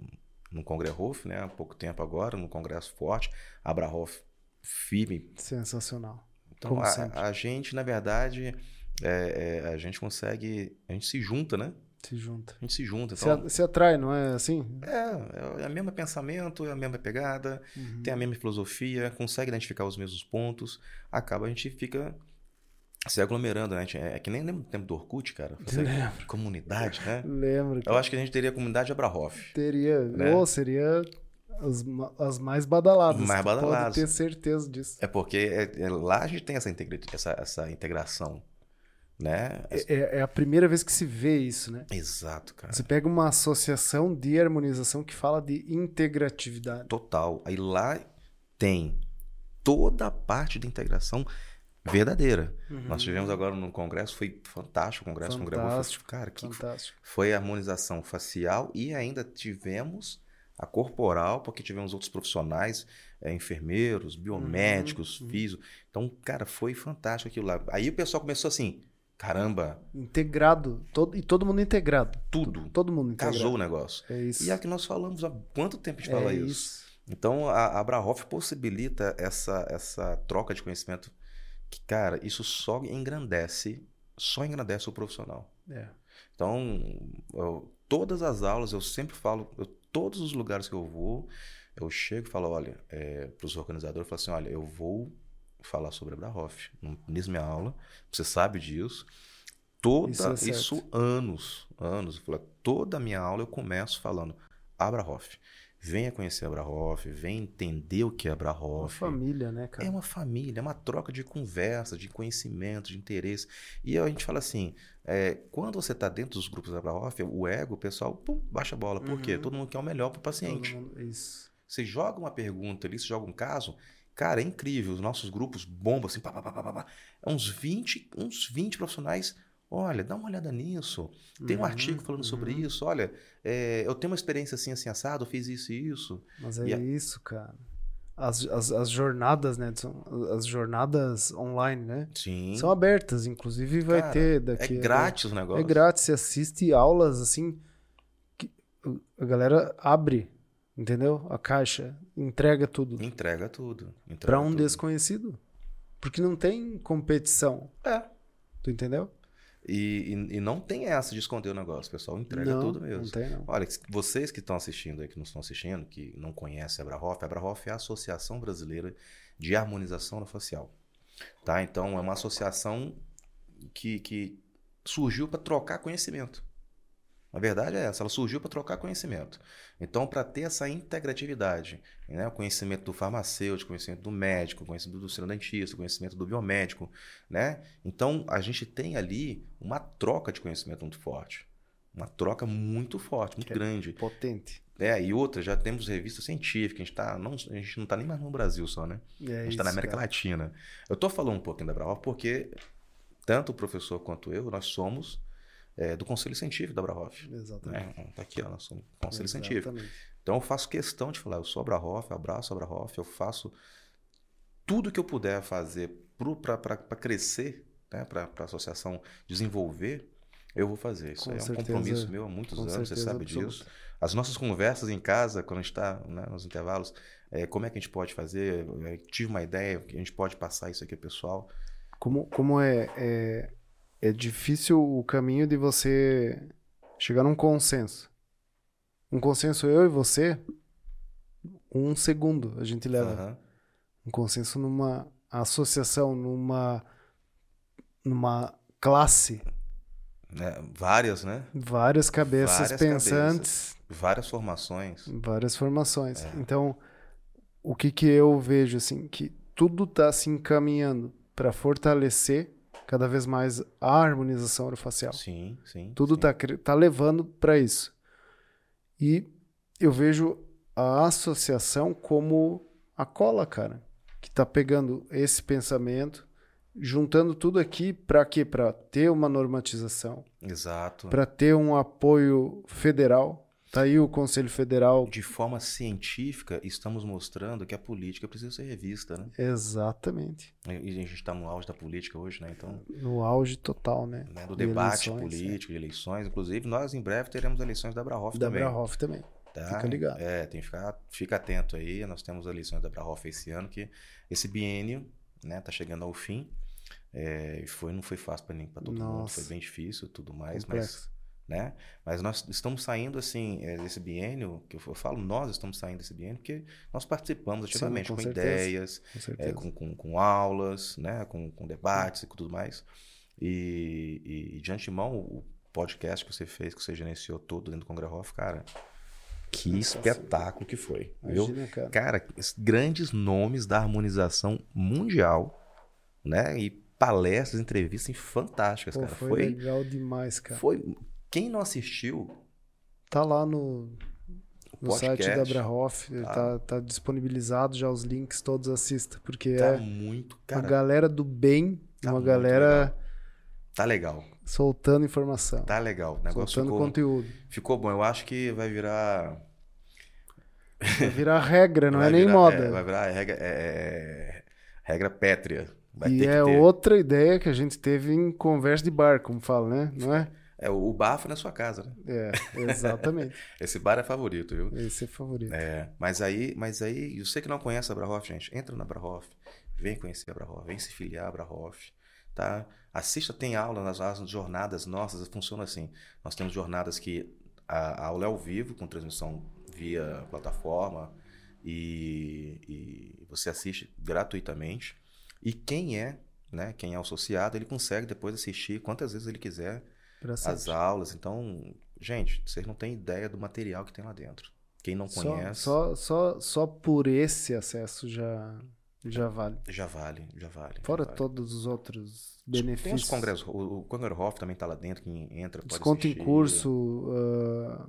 no Congrehof, né, há pouco tempo agora, num congresso forte, Abrahof firme. Sensacional. Então, a, a gente, na verdade, é, é, a gente consegue, a gente se junta, né? Se junta. A gente se junta, Se, então... a- se atrai, não é assim? É, é o mesmo pensamento, é a mesma pegada, Uhum. tem a mesma filosofia, consegue identificar os mesmos pontos, acaba a gente fica se aglomerando, né? Gente- É que nem lembra do tempo do Orkut, cara. Você- Lembro. comunidade, né? Lembro que Eu acho que a gente teria a comunidade Abrahoff. teria, né? ou seria as, as mais badaladas. Mais badaladas. Pode ter certeza disso. É porque é- é- lá a gente tem essa, integra- essa, essa integração, né? É, é- é a primeira vez que se vê isso, né? Exato, cara. Você pega uma associação de harmonização que fala de integratividade. Total. Aí lá tem toda a parte de integração verdadeira. Nós tivemos agora no congresso, foi fantástico o congresso, Fantástico, congresso. Foi, cara, que Fantástico. foi a harmonização facial e ainda tivemos a corporal, porque tivemos outros profissionais, eh, enfermeiros, biomédicos, Uhum, uhum. físio. Então, cara, foi fantástico aquilo lá. Aí o pessoal começou assim, caramba, Integrado. Todo, e todo mundo integrado. tudo. Todo mundo integrado. Casou o negócio. É isso. E é que nós falamos há quanto tempo a gente é fala isso? Então, a Abrahoff possibilita essa, essa troca de conhecimento que, cara, isso só engrandece, só engrandece o profissional. É. Então, eu- todas as aulas, eu sempre falo, eu- todos os lugares que eu vou, eu chego e falo, olha, para os organizadores, eu falo assim, olha, eu vou falar sobre Abrahoff. Fiz minha aula, você sabe disso. Toda, Isso é isso anos, anos. Eu falo, toda a minha aula eu começo falando Abrahoff. Venha conhecer Abrahoff, venha entender o que é Uma Abrahoff. família, né, cara? É uma família, é uma troca de conversa, de conhecimento, de interesse. E a gente fala assim: é, quando você está dentro dos grupos Abrahoff, o ego, o pessoal, pum, baixa a bola. Por quê? Uhum. Todo mundo quer o melhor para o paciente. mundo- Isso. Você joga uma pergunta ali, você joga um caso, cara, é incrível. Os nossos grupos bombam assim, pá, pá, pá, pá, pá. É uns 20, uns 20 profissionais. Olha, dá uma olhada nisso. Tem um Uhum, artigo falando sobre uhum. isso. Olha, é, eu tenho uma experiência assim, assim, assado, eu fiz isso e isso. Mas é E a- isso, cara. as, as, as jornadas, né? As jornadas online, né? Sim. São abertas, inclusive vai Cara, ter é daqui. grátis o É negócio. grátis, você assiste aulas assim. a galera abre, entendeu? A caixa, entrega tudo Entrega tudo. Para um tudo. desconhecido. Porque não tem competição, É. tu entendeu? E, e, e não tem essa de esconder o negócio, pessoal entrega não, tudo mesmo. Não tem, não. Olha, vocês que estão assistindo aí, que não estão assistindo, que não conhecem a Abrahoff, a Abrahoff é a Associação Brasileira de Harmonização Facial. Tá? Então, é uma associação que, que surgiu para trocar conhecimento. A verdade é essa, ela surgiu para trocar conhecimento. Então, para ter essa integratividade, né? o conhecimento do farmacêutico, o conhecimento do médico, o conhecimento do cirurgião dentista, o conhecimento do biomédico, né? Então, a gente tem ali uma troca de conhecimento muito forte. Uma troca muito forte, muito Que é grande. Potente. É, e outra, já temos revista científica, a gente, tá, não, a gente não está nem mais no Brasil só, né? É a gente está na América cara. Latina. Eu estou falando um pouquinho da Brahoff porque tanto o professor quanto eu, nós somos é, do Conselho Científico da Brahoff. Exatamente. Né? Tá aqui, ó, nós somos Conselho Científico. Exatamente. Então eu faço questão de falar, eu sou a Brahoff, eu abraço a Brahoff, eu faço tudo que eu puder fazer para crescer, né? para a associação desenvolver, eu vou fazer. Isso é um certeza, compromisso meu há muitos anos, você certeza sabe absoluta. disso. As nossas conversas em casa, quando a gente está né, nos intervalos, é, como é que a gente pode fazer? É, tive uma ideia, a gente pode passar isso aqui ao pessoal. Como, como é, é, é difícil o caminho de você chegar num consenso. Um consenso eu e você, um segundo a gente leva. Aham. Um consenso numa associação, numa, numa classe, Né, Várias, né? várias cabeças Várias pensantes, Várias formações. várias formações. É. Então, o que que eu vejo assim, que tudo está se encaminhando para fortalecer cada vez mais a harmonização orofacial. Sim, sim. Tudo sim. tá, tá levando para isso. E eu vejo a associação como a cola, cara, que tá pegando esse pensamento, juntando tudo aqui para quê? Para ter uma normatização, Exato. para ter um apoio federal. Tá aí o Conselho Federal. De forma científica, estamos mostrando que a política precisa ser revista, né? Exatamente. E a gente está no auge da política hoje, né? Então, No auge total, né? né, do De debate eleições, político, de eleições. Inclusive, nós em breve teremos eleições da Brahoff é. Da também. Brahoff também. tá? fica ligado. É, tem que ficar fica atento aí. Nós temos eleições da Brahoff esse ano, que esse biênio, né, tá chegando ao fim. É, e foi, não foi fácil para ninguém, para todo mundo, Nossa. foi bem difícil e tudo mais, mas Complexo. Né? Mas nós estamos saindo assim é, desse biênio, que eu falo, nós estamos saindo desse biênio porque nós participamos Sim, ativamente com com, certeza. ideias, Com é, com, com, com aulas, né? Com, com debates e tudo mais. E, e, e de antemão, o podcast que você fez, que você gerenciou todo dentro do Congrehoff, cara, que Nossa, espetáculo que foi, viu? Imagina, cara. Cara, es- grandes nomes da harmonização mundial, né? E palestras, entrevistas fantásticas, Pô, cara. foi, Foi, legal demais, cara. foi. Quem não assistiu, Tá lá no, no site da podcast Brahoff, Tá. tá, tá disponibilizado já os links, todos assista, porque tá é muito, uma cara, galera do bem, tá uma galera tá legal, soltando informação, tá legal. O negócio soltando ficou, conteúdo. ficou bom. Eu acho que vai virar. Vai virar regra, não vai é nem virar- moda. é, vai virar regra, é, é, regra pétrea. Vai e é outra ideia que a gente teve em conversa de bar, como fala, né? Não é? É, o bafo na sua casa, né? É, exatamente. Esse bar é favorito, viu? Esse é favorito. É, mas aí, mas aí, você que não conhece a Brahoff, gente, entra na Brahoff, vem conhecer a Brahoff, vem se filiar à Brahoff, tá? Assista, tem aula nas, nas jornadas nossas, funciona assim. Nós temos jornadas que a, a aula é ao vivo, com transmissão via plataforma, e, e você assiste gratuitamente. E quem é, né, quem é associado, ele consegue depois assistir quantas vezes ele quiser as aulas. Então, gente, vocês não têm ideia do material que tem lá dentro. Quem não Só, conhece, só, só, só por esse acesso já, já vale. já vale, já vale. já Fora vale. todos os outros Tem benefícios. os congressos, o, o Congrehoff também tá lá dentro, quem entra pode Desconto em assistir. curso, ah,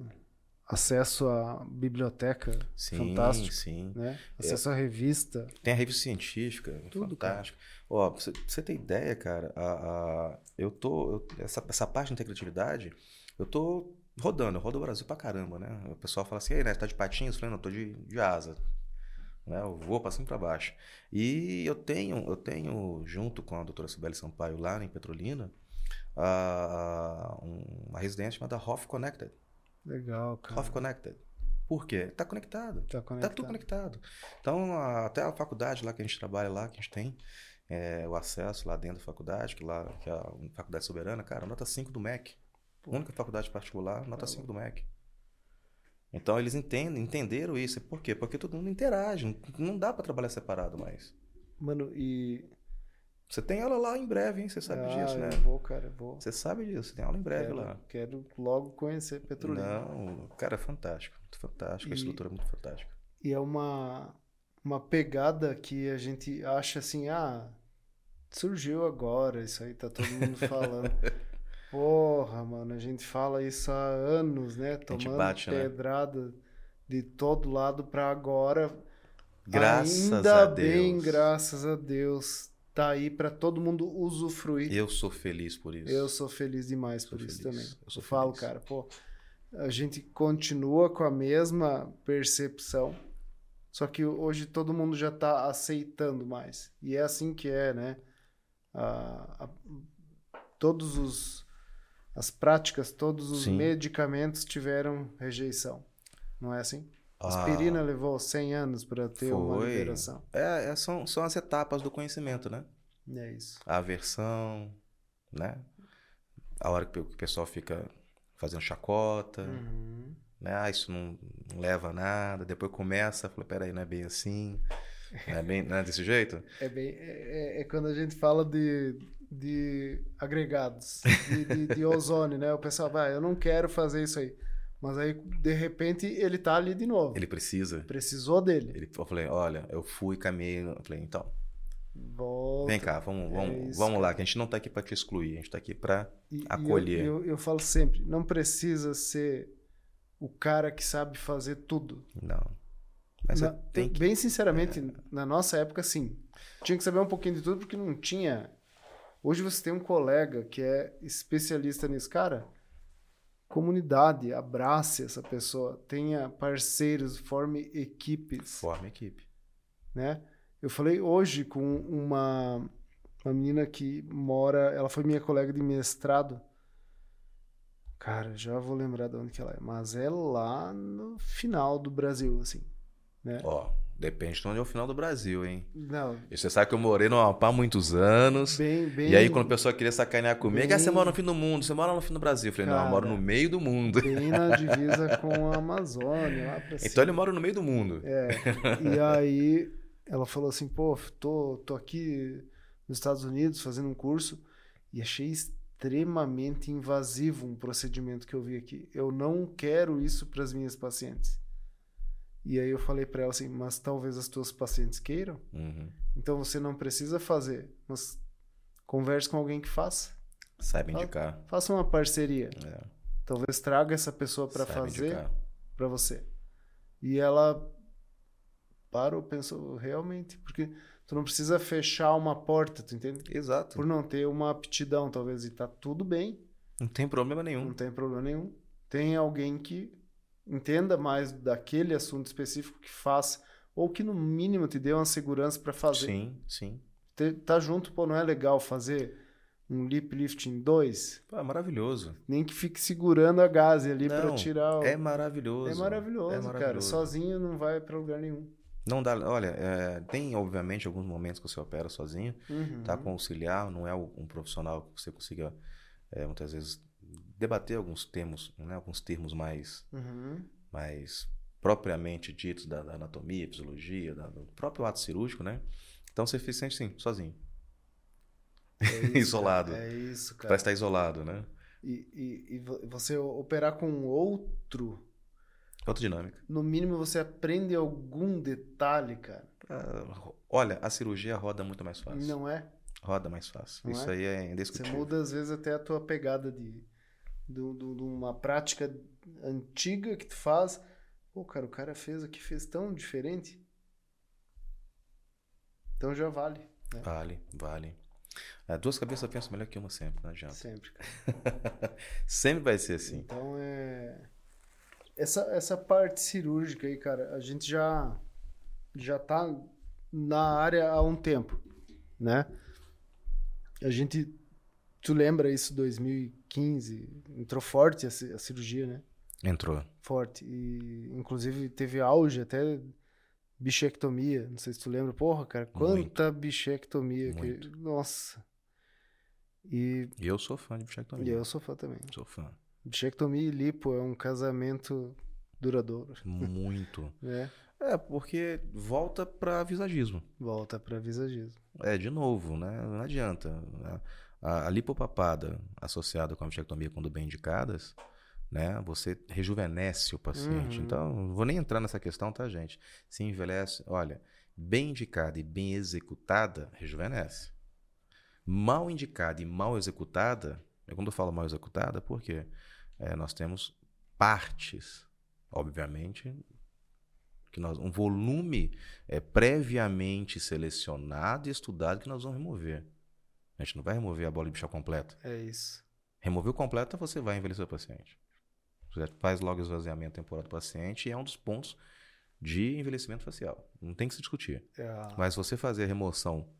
acesso à biblioteca, Sim, fantástico, sim. né? Acesso à revista. Tem a revista científica, Tudo, fantástico. Ó, pra você, pra você ter ideia, cara, a, a- eu tô. eu- essa, essa parte de integratividade, eu tô rodando, eu rodo o Brasil pra caramba, né? O pessoal fala assim, ei, né, tá de patinhos? Eu falei, não, eu tô de, de asa. Né? Eu vou para cima e para baixo. E eu tenho, eu tenho, junto com a doutora Sibeli Sampaio lá em Petrolina, uh, uma residência chamada Hoff Connected. Legal, cara. Hoff Connected. Por quê? Está conectado. Tá conectado. Tá tudo conectado. Então, a, até a faculdade lá que a gente trabalha lá, que a gente tem é, o acesso lá dentro da faculdade, que, lá, que é a faculdade soberana, cara, nota 5 do MEC. Pô. Única faculdade particular, nota 5 do MEC. Então eles entendem, entenderam isso. Por quê? Porque todo mundo interage. Não dá para trabalhar separado mais. Mano, e. Você tem aula lá em breve, hein? Você sabe ah, disso, né? Eu vou, cara, eu vou. Você sabe disso, você tem aula em breve quero, lá. Quero logo conhecer Petrolina. Não, cara, é fantástico. Fantástico, e, a estrutura é muito fantástica. E é uma, uma pegada que a gente acha assim, ah, surgiu agora, isso aí tá todo mundo falando. Porra, mano, a gente fala isso há anos, né? Tomando bate, né? pedrada né? de todo lado para agora. Graças Ainda a Deus. bem, graças a Deus, tá aí para todo mundo usufruir. Eu sou feliz por isso. Eu sou feliz demais por isso feliz. também. Eu, sou Eu falo, cara, pô, a gente continua com a mesma percepção, só que hoje todo mundo já tá aceitando mais. E é assim que é, né? A, a, todos os as práticas, todos os Sim. medicamentos tiveram rejeição. Não é assim? Ah, Aspirina levou 100 anos para ter uma Foi. liberação. é, é, são, são as etapas do conhecimento, né? É isso. A aversão, né? A hora que o pessoal fica fazendo chacota, Uhum. né? Ah, isso não, não leva a nada. Depois começa, fala, peraí, não é bem assim. Não é, bem, não é desse jeito? É, bem, é, é- é quando a gente fala de, de agregados, de, de, de ozônio, né? O pessoal vai, eu não quero fazer isso aí. Mas aí, de repente, ele tá ali de novo. Ele precisa. Precisou dele. Ele, eu falei, olha, eu fui, caminhei. Eu falei, então, Volta. vem cá, vamos, É vamos, isso, vamos lá, que a gente não tá aqui para te excluir, a gente tá aqui para e eu- acolher. Eu, eu, falo sempre, não precisa ser o cara que sabe fazer tudo. Não. Mas Na- tem que. Bem sinceramente, na nossa época, sim. Tinha que saber um pouquinho de tudo porque não tinha. Hoje você tem um colega que é especialista nisso. Cara, comunidade, abrace essa pessoa, tenha parceiros, forme equipes, Forma equipe. né? Eu falei hoje com uma, uma menina que mora, ela foi minha colega de mestrado. Cara, já vou lembrar de onde que ela é, mas é lá no final do Brasil, assim, né? Ó, depende de onde é o final do Brasil, hein? Não, E você sabe que eu morei no Amapá há muitos anos. bem, bem. E aí, quando a pessoa queria sacanear comigo, bem- ah, você mora no fim do mundo, você mora no fim do Brasil. Eu falei, não, eu moro Cara, no meio do mundo. bem na divisa com a Amazônia, lá pra Então cima. ele mora no meio do mundo. É. E aí ela falou assim, pô, tô, tô aqui nos Estados Unidos fazendo um curso e achei extremamente invasivo um procedimento que eu vi aqui. Eu não quero isso para as minhas pacientes. E aí eu falei para ela assim, mas talvez as tuas pacientes queiram. Uhum. Então você não precisa fazer, mas converse com alguém que faça. Sabe Ah, indicar. Faça uma parceria. É, Talvez traga essa pessoa para fazer para você. E ela parou, pensou realmente, porque tu não precisa fechar uma porta, tu entende? Exato. Por não ter uma aptidão, talvez, e tá tudo bem, Não tem problema não nenhum. tem problema nenhum. Tem alguém que entenda mais daquele assunto específico que faça, ou que no mínimo te dê uma segurança para fazer. Sim, sim. Te- Tá junto, pô, não é legal fazer um lip lifting 2? Pô, é maravilhoso. Nem que fique segurando a gase ali para tirar o... É maravilhoso. É maravilhoso, É cara. maravilhoso. Sozinho não vai para lugar nenhum. Não dá. Olha, é, tem obviamente alguns momentos que você opera sozinho, Uhum. tá com auxiliar, não é um profissional que você consiga é, muitas vezes debater alguns termos, né, alguns termos mais, Uhum. mais propriamente ditos da, da anatomia, fisiologia, da- do próprio ato cirúrgico, né? Então você se sente sim, sozinho. É isso, Isolado. cara. É isso, cara. Parece estar isolado, né? E, e, e vo- você operar com outro, Outra dinâmica. no mínimo você aprende algum detalhe, cara. Ah, olha, a cirurgia roda muito mais fácil. Não é? Roda mais fácil. Não Isso é? aí é Você indiscutível. muda, às vezes, até a tua pegada de, de, de- de uma prática antiga que tu faz. Pô, cara, o cara fez aqui, fez tão diferente. Então já vale, né? Vale, vale. Ah, duas cabeças pensam melhor que uma sempre, não adianta. Sempre, sempre vai ser assim. Então é. Essa, essa parte cirúrgica aí, cara, a gente já já está na área há um tempo, né? A gente, tu lembra isso 2015, entrou forte a, a cirurgia, né? Entrou. Forte e inclusive teve auge até bichectomia, não sei se tu lembra, porra, cara, quanta Muito. bichectomia que, nossa. E eu sou fã de bichectomia. E eu sou fã também. Sou fã. Bichectomia e lipo é um casamento duradouro. Muito. é. É, porque volta para visagismo. Volta para visagismo. É, de novo, né? Não adianta. A, a lipopapada associada com a bichectomia, quando bem indicadas, né? Você rejuvenesce o paciente. Uhum. Então, não vou nem entrar nessa questão, tá, gente? Se envelhece, olha, bem indicada e bem executada, rejuvenesce. Mal indicada e mal executada, quando eu falo mal executada, porque é, nós temos partes, obviamente, que nós, um volume é, previamente selecionado e estudado que nós vamos remover. A gente não vai remover a bola de bichar completa. É isso. Remover completa, você vai envelhecer o paciente. Você faz logo o esvaziamento temporal do paciente e é um dos pontos de envelhecimento facial. Não tem que se discutir. É Mas você fazer a remoção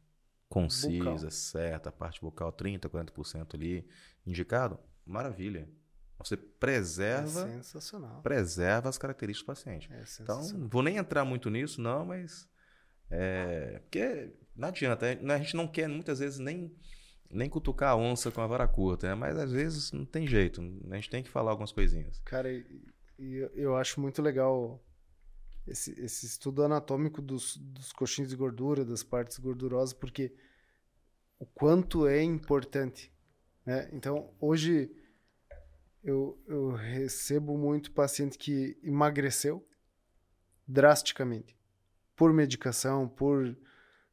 concisa, bucal. certa, a parte bucal 30%, 40% ali, indicado, maravilha. Você preserva, é sensacional. preserva as características do paciente. É então, não vou nem entrar muito nisso, não, mas é, porque não adianta. A gente não quer muitas vezes nem nem cutucar a onça com a vara curta, né? mas às vezes não tem jeito. A gente tem que falar algumas coisinhas. Cara, e eu acho muito legal esse, esse estudo anatômico dos, dos coxins de gordura, das partes gordurosas, porque o quanto é importante. Né? Então, hoje eu, eu recebo muito paciente que emagreceu drasticamente por medicação, por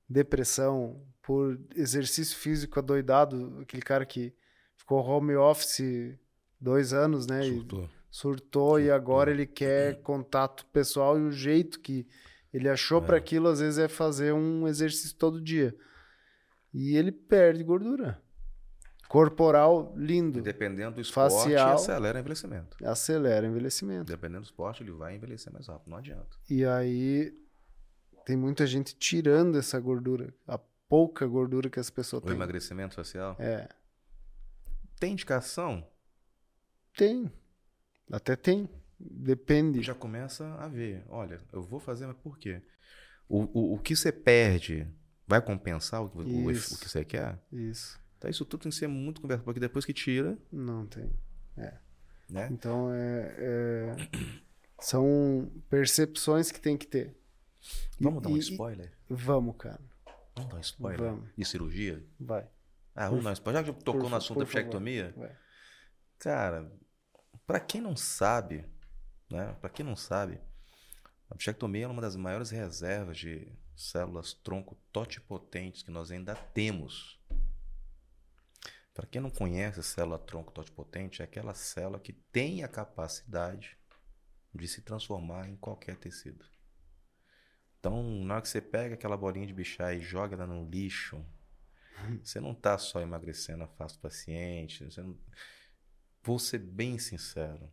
depressão, por exercício físico adoidado, aquele cara que ficou home office dois anos, né? Surtou. E surtou, e agora ele quer contato pessoal e o jeito que ele achou é. para aquilo às vezes é fazer um exercício todo dia. E ele perde gordura corporal lindo. dependendo do esporte, facial, acelera o envelhecimento. Acelera o envelhecimento. Dependendo do esporte, ele vai envelhecer mais rápido, não adianta. E aí tem muita gente tirando essa gordura, a pouca gordura que as pessoas o têm. O emagrecimento facial? É. Tem indicação? Tem. Até tem. Depende. Já começa a ver. Olha, eu vou fazer, mas por quê? O, o, o que você perde vai compensar o, o, o que você quer? Isso. Então isso tudo tem que ser muito conversado, porque depois que tira. Não tem. É. Né? Então é, é, são percepções que tem que ter. Vamos e, dar um spoiler? E, vamos, cara. Vamos dar um spoiler? Vamos. E cirurgia? Vai. Ah, vamos por, dar um spoiler. Já que tocou por, no assunto da bichectomia, cara, para quem não sabe, né? Para quem não sabe, a bichectomia é uma das maiores reservas de células tronco totipotentes que nós ainda temos para quem não conhece a célula tronco totipotente, é aquela célula que tem a capacidade de se transformar em qualquer tecido. Então, na hora que você pega aquela bolinha de bichar e joga ela no lixo, você não está só emagrecendo a face do paciente. Você não... Vou ser bem sincero.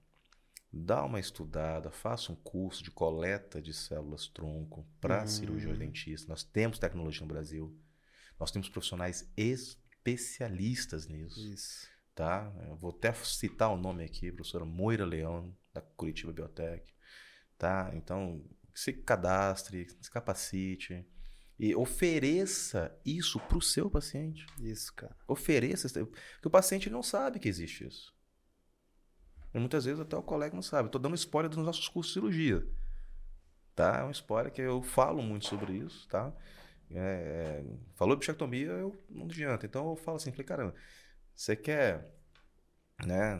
Dá uma estudada, faça um curso de coleta de células tronco para hum. cirurgia dentista. Nós temos tecnologia no Brasil. Nós temos profissionais especialistas nisso. Isso. Tá? Eu vou até citar o nome aqui, professora Moira Leão, da Curitiba Biotech. Tá? Então, se cadastre, se capacite e ofereça isso para o seu paciente. Isso, cara. Ofereça, porque o paciente não sabe que existe isso. E muitas vezes até o colega não sabe. Estou dando spoiler dos nossos cursos de cirurgia. Tá? É um spoiler que eu falo muito sobre isso, tá? É, falou bichectomia, eu não adianta. Então eu falo assim, falei, caramba, você quer né,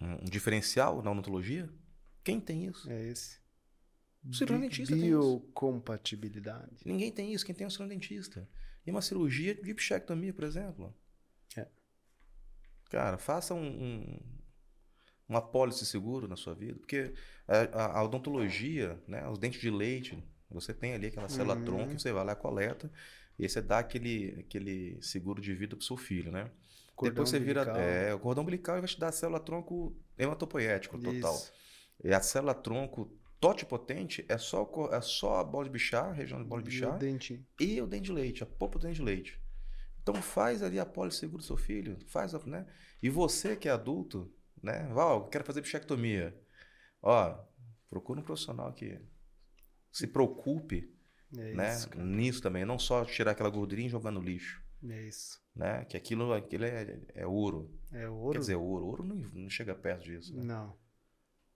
um diferencial na odontologia? Quem tem isso? É esse. O cirurgião dentista Biocompatibilidade. Ninguém tem isso. Quem tem é o cirurgião dentista. E uma cirurgia de bichectomia, por exemplo. É. Cara, faça um, um, uma pólice seguro na sua vida. Porque a, a, odontologia, né, os dentes de leite, você tem ali aquela célula uhum. tronco, você vai lá, coleta, e aí você dá aquele, aquele seguro de vida pro seu filho, né? Cordão Depois você vira. É, o cordão umbilical vai te dar a célula tronco hematopoético total. Isso. E a célula tronco tote potente é só, é só a bola de bichar, a região de bola de bichar. E o dente. E o dente de leite, a polpa do dente de leite. Então faz ali a polisseguro do seu filho, faz, né? E você que é adulto, né? Ó, quero fazer bichectomia. Ó, procura um profissional que se preocupe É né, isso, nisso também, não só tirar aquela gordurinha e jogar no lixo, É isso. né? Que aquilo, aquilo é, é ouro. É ouro. Quer dizer, ouro, ouro não, não chega perto disso. Né? Não.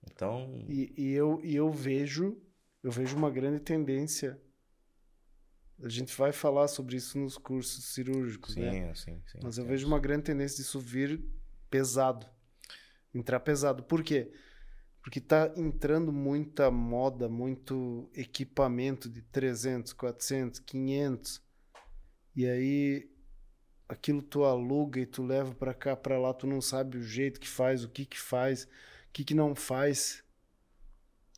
Então, E, e eu, e eu vejo, eu vejo uma grande tendência. A gente vai falar sobre isso nos cursos cirúrgicos, né? sim, sim, sim. Mas eu sim. vejo uma grande tendência disso vir pesado. Entrar pesado. Por quê? Porque tá entrando muita moda, muito equipamento de 300, 400, 500. E aí aquilo tu aluga e tu leva pra cá, pra lá, tu não sabe o jeito que faz, o que que faz, que que não faz.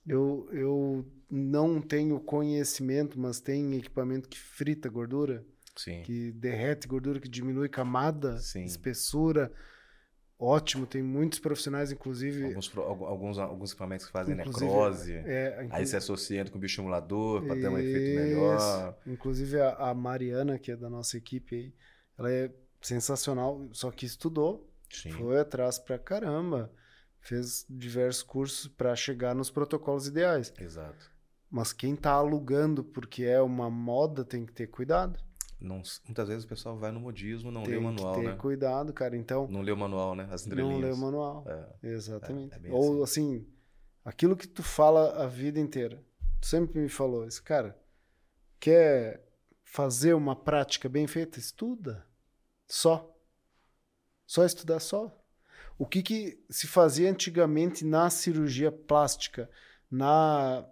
Eu, eu não tenho conhecimento, mas tem equipamento que frita gordura Sim. que derrete gordura, que diminui camada, Sim. espessura. Ótimo, tem muitos profissionais, inclusive. Alguns, alguns, alguns equipamentos que fazem Inclusive, necrose. é, Aí se associa com o bioestimulador para ter um efeito melhor. Inclusive a, a Mariana, que é da nossa equipe aí, ela é sensacional, só que estudou, Sim. foi atrás pra caramba, fez diversos cursos para chegar nos protocolos ideais. Exato. Mas quem tá alugando porque é uma moda tem que ter cuidado. Não, muitas vezes o pessoal vai no modismo, não tem lê o manual, que ter né? cuidado, cara. Então, Não lê o manual, né? As entrelinhas. não lê o manual. É. Exatamente. É- é Ou assim. aquilo que tu fala a vida inteira. Tu sempre me falou isso, cara. Quer fazer uma prática bem feita? Estuda. Só. Só estudar só. O que, que se fazia antigamente na cirurgia plástica, na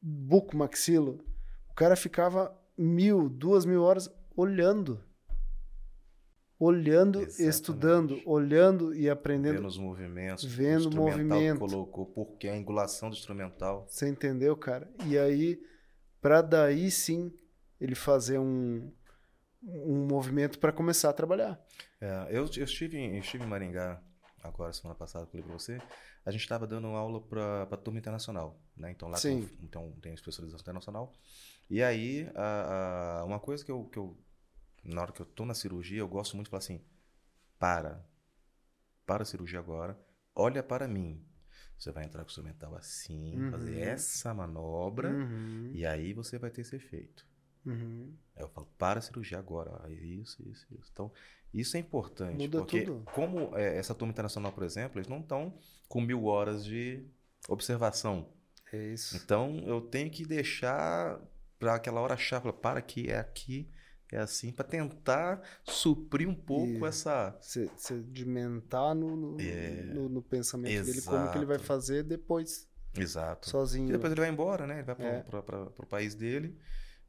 bucomaxilo? O cara ficava mil, duas mil horas olhando. Olhando, Exatamente. estudando, olhando e aprendendo. Vendo os movimentos. Vendo o movimento. colocou, porque a angulação do instrumental. Você entendeu, cara? E aí, pra daí sim ele fazer um, um movimento para começar a trabalhar. É, eu, eu, estive, eu estive em Maringá agora, semana passada, que eu falei pra você. A gente estava dando aula para a turma internacional, né? Então lá tem, então, tem especialização internacional. E aí, a, a- uma coisa que eu, que eu, na hora que eu tô na cirurgia, eu gosto muito de falar assim: para, para a cirurgia agora, olha para mim. Você vai entrar com o seu mental assim, Uhum. fazer essa manobra, Uhum, e aí você vai ter esse efeito. uhum. Aí eu falo, para a cirurgia agora. Isso, isso, isso. Então, isso é importante. Muda porque, tudo. como é, essa turma internacional, por exemplo, eles não estão com mil horas de observação. É isso. Então, eu tenho que deixar para aquela hora chave, para aqui, é aqui, é assim, para tentar suprir um pouco E- essa. Você sedimentar no, no, É. no- no pensamento dele como que ele vai Exato. fazer depois, Exato. E sozinho. depois ele vai embora, né? Ele vai É. para o país dele.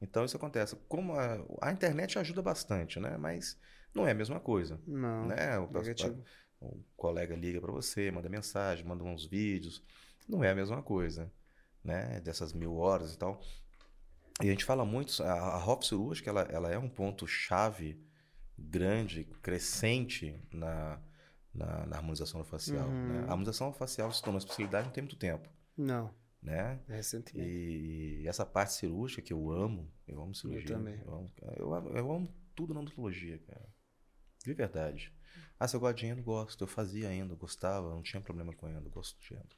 Então, isso acontece. Como a, a internet ajuda bastante, né? Mas não é a mesma coisa. Não, né? O, negativo. um colega liga para você, manda mensagem, manda uns vídeos. Não é a mesma coisa, né? Dessas mil horas e tal. E a gente fala muito, a, a ROP cirúrgica, ela, ela é um ponto-chave grande, crescente na, na, na harmonização facial. Uhum. né? A harmonização facial se tornou uma especialidade não tem muito tempo, Não, né? recentemente. E essa parte cirúrgica que eu amo, eu amo cirurgia. também. Eu amo, eu, eu amo tudo na odontologia, cara. De verdade. Ah, você gosta de endo? Gosto. Eu fazia endo, gostava, não tinha problema com endo, gosto de endo.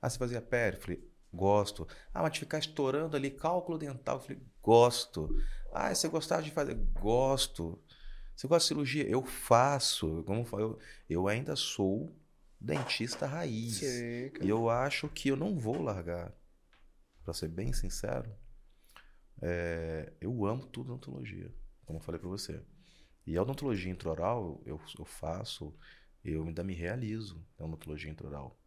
Ah, você fazia pele? Falei, gosto. Ah, mas de ficar estourando ali cálculo dental? Falei, gosto. Ah, você gostava de fazer? Gosto. Você gosta de cirurgia? Eu faço. Como eu eu, eu ainda sou dentista raiz. Sim. E eu acho que eu não vou largar. Pra ser bem sincero, é, eu amo tudo odontologia, como eu falei pra você. E a odontologia intraoral eu, eu faço, eu ainda me realizo na odontologia intraoral.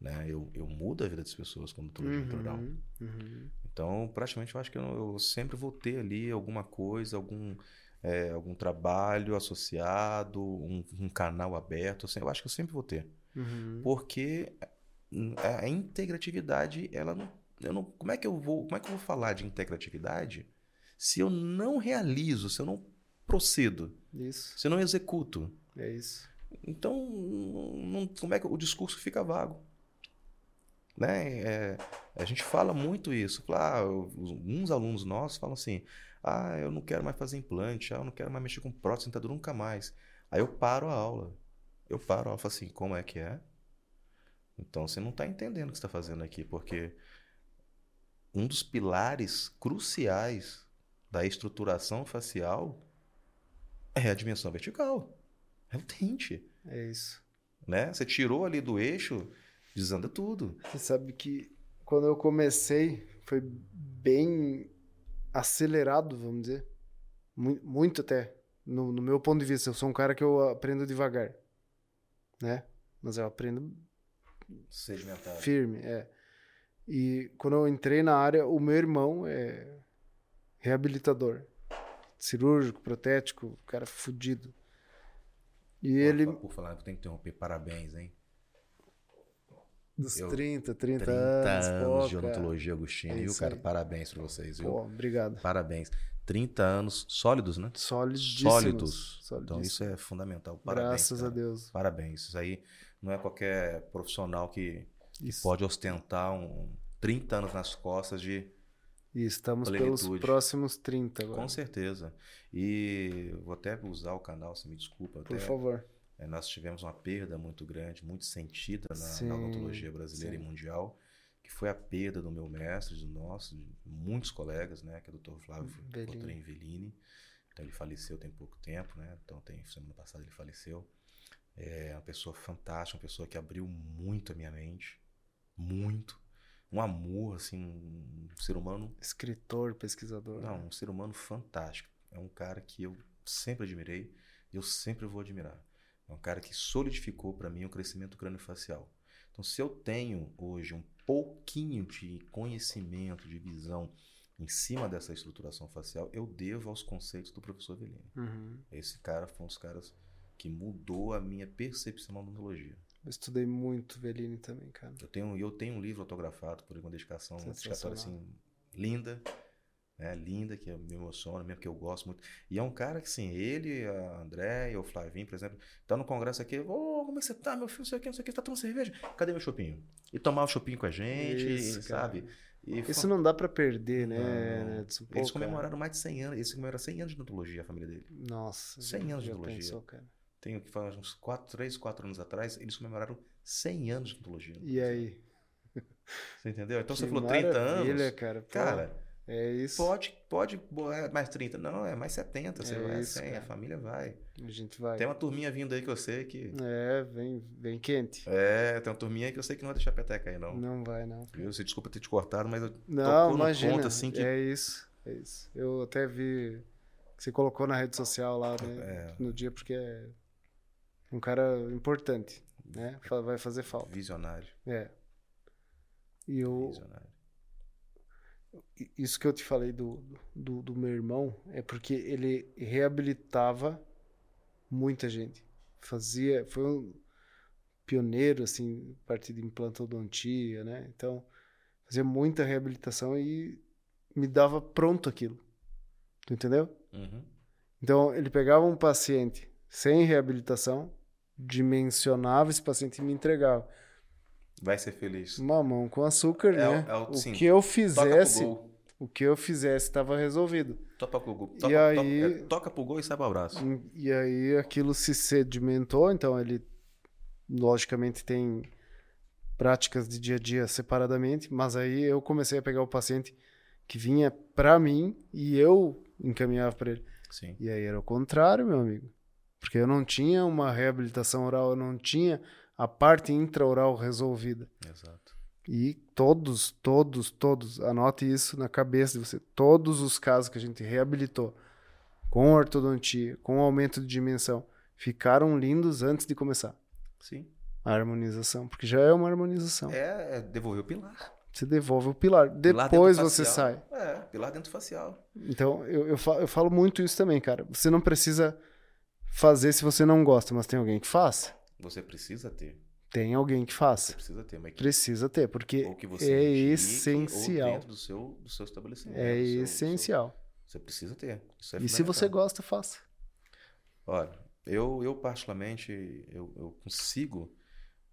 Né? Eu, eu mudo a vida das pessoas com odontologia intraoral. Uhum, uhum. Então, praticamente, eu acho que eu, eu sempre vou ter ali alguma coisa, algum, é, algum trabalho associado, um, um canal aberto. assim, eu acho que eu sempre vou ter. Uhum. Porque a a integratividade, ela não, eu não. Como é que eu vou. Como é que eu vou falar de integratividade se eu não realizo, se eu não procedo, Isso, se eu não executo? é isso. Então, não- como é que o discurso fica vago? Né? É, A gente fala muito isso. Claro, alguns alunos nossos falam assim: ah, eu não quero mais fazer implante, ah, eu não quero mais mexer com prótese dentadura nunca mais. Aí eu paro a aula. Eu paro a aula e falo assim: como é que é? Então você não está entendendo o que está fazendo aqui, porque um dos pilares cruciais da estruturação facial é a dimensão vertical. É o dente. É isso. Né? Você tirou ali do eixo, desanda tudo. Você sabe que quando eu comecei, foi bem acelerado, vamos dizer. Muito, muito até. No, no, meu ponto de vista, eu sou um cara que eu aprendo devagar. Né? Mas eu aprendo Sedimentado. firme, é. E quando eu entrei na área, o meu irmão é reabilitador. Cirúrgico, protético, cara fudido. E ele. Por falar, tem que interromper, parabéns, hein? Dos eu, 30, 30, 30 anos. anos de odontologia, Agostinho. É e o cara, aí. parabéns pra vocês, viu? Pô, obrigado. Parabéns. 30 anos sólidos, né? Sólidos. Sólidos. Então isso é fundamental. Parabéns. Graças cara. a Deus. Parabéns. Isso aí não é qualquer profissional que, que pode ostentar um 30 anos nas costas de e estamos plenitude. pelos próximos 30 agora. Com certeza. E vou até usar o canal, se me desculpa. Por até, favor. É, nós tivemos uma perda muito grande, muito sentida na, sim, na odontologia brasileira sim. e mundial, que foi a perda do meu mestre, do nosso, de muitos colegas, né, que é o Dr. Flávio Velini. Velini. Então ele faleceu tem pouco tempo, né? Então tem semana passada ele faleceu. É uma pessoa fantástica, uma pessoa que abriu muito a minha mente, muito um amor, assim, um ser humano. Escritor, pesquisador. Não, um ser humano fantástico. É um cara que eu sempre admirei e eu sempre vou admirar. É um cara que solidificou para mim o crescimento crânio-facial. Então, se eu tenho hoje um pouquinho de conhecimento, de visão em cima dessa estruturação facial, eu devo aos conceitos do professor Velini. Uhum. Esse cara foi um dos caras que mudou a minha percepção da odontologia. Eu estudei muito Velini também, cara. Eu tenho, eu tenho um livro autografado por uma dedicação, uma dedicatória assim, linda, né? Linda, que me emociona mesmo, que eu gosto muito. E é um cara que, assim, ele, a André e o Flavinho, por exemplo, tá no congresso aqui, ô, oh, como é que você tá, meu filho, não sei o que, não sei o que, tá tomando cerveja? Cadê meu chopinho? E tomar o chopinho com a gente, Isso, sabe? E Isso não dá para perder, né? Não. Pô, eles comemoraram mais de 100 anos, eles comemoraram 100 anos de odontologia, a família dele. Nossa. 100 anos de odontologia. Pensou, cara. Tenho que falar uns 4, 3, 4 anos atrás, eles comemoraram 100 anos de odontologia. E aí? Você entendeu? Então que você falou 30 anos. cara. Pô, cara, é isso. Pode, pode, é mais 30. Não, é mais 70. Você é vai isso, 100, cara. a família vai. A gente vai. Tem uma turminha vindo aí que eu sei que. É, vem, vem quente. É, tem uma turminha aí que eu sei que não vai deixar peteca aí, não. Não vai, não. Viu? Você desculpa ter te cortado, mas eu não, imagina. Conta, assim que. É isso, é isso. Eu até vi que você colocou na rede social lá né, é. no dia, porque é um cara importante, né? Vai fazer falta. Visionário. É. E eu. Visionário. Isso que eu te falei do, do, do meu irmão é porque ele reabilitava muita gente. Fazia. Foi um pioneiro, assim, parte de implantodontia, né? Então, fazia muita reabilitação e me dava pronto aquilo. Tu entendeu? Uhum. Então, ele pegava um paciente sem reabilitação, dimensionava esse paciente e me entregava. Vai ser feliz. Mamão com açúcar, é, né? É o, o que eu fizesse, o que eu fizesse estava resolvido. Toca pro gol. Toca, e aí, toca, é, toca pro gol e sai pro abraço. E aí aquilo se sedimentou, então ele logicamente tem práticas de dia a dia separadamente, mas aí eu comecei a pegar o paciente que vinha para mim e eu encaminhava para ele. Sim. E aí era o contrário, meu amigo. Porque eu não tinha uma reabilitação oral, eu não tinha a parte intraoral resolvida. Exato. E todos, todos, todos, anote isso na cabeça de você. Todos os casos que a gente reabilitou com ortodontia, com aumento de dimensão, ficaram lindos antes de começar. Sim. A harmonização, porque já é uma harmonização. É, é devolver o pilar. Você devolve o pilar. pilar Depois você sai. É, pilar dentro facial. Então, eu, eu, falo, eu falo muito isso também, cara. Você não precisa fazer se você não gosta, mas tem alguém que faça. Você precisa ter. Tem alguém que faça. Você precisa ter, mas precisa ter, porque é essencial. Dentro do seu, do seu estabelecimento. É seu, essencial. Seu, você precisa ter. É e se você gosta, faça. Olha, eu, eu particularmente, eu, eu consigo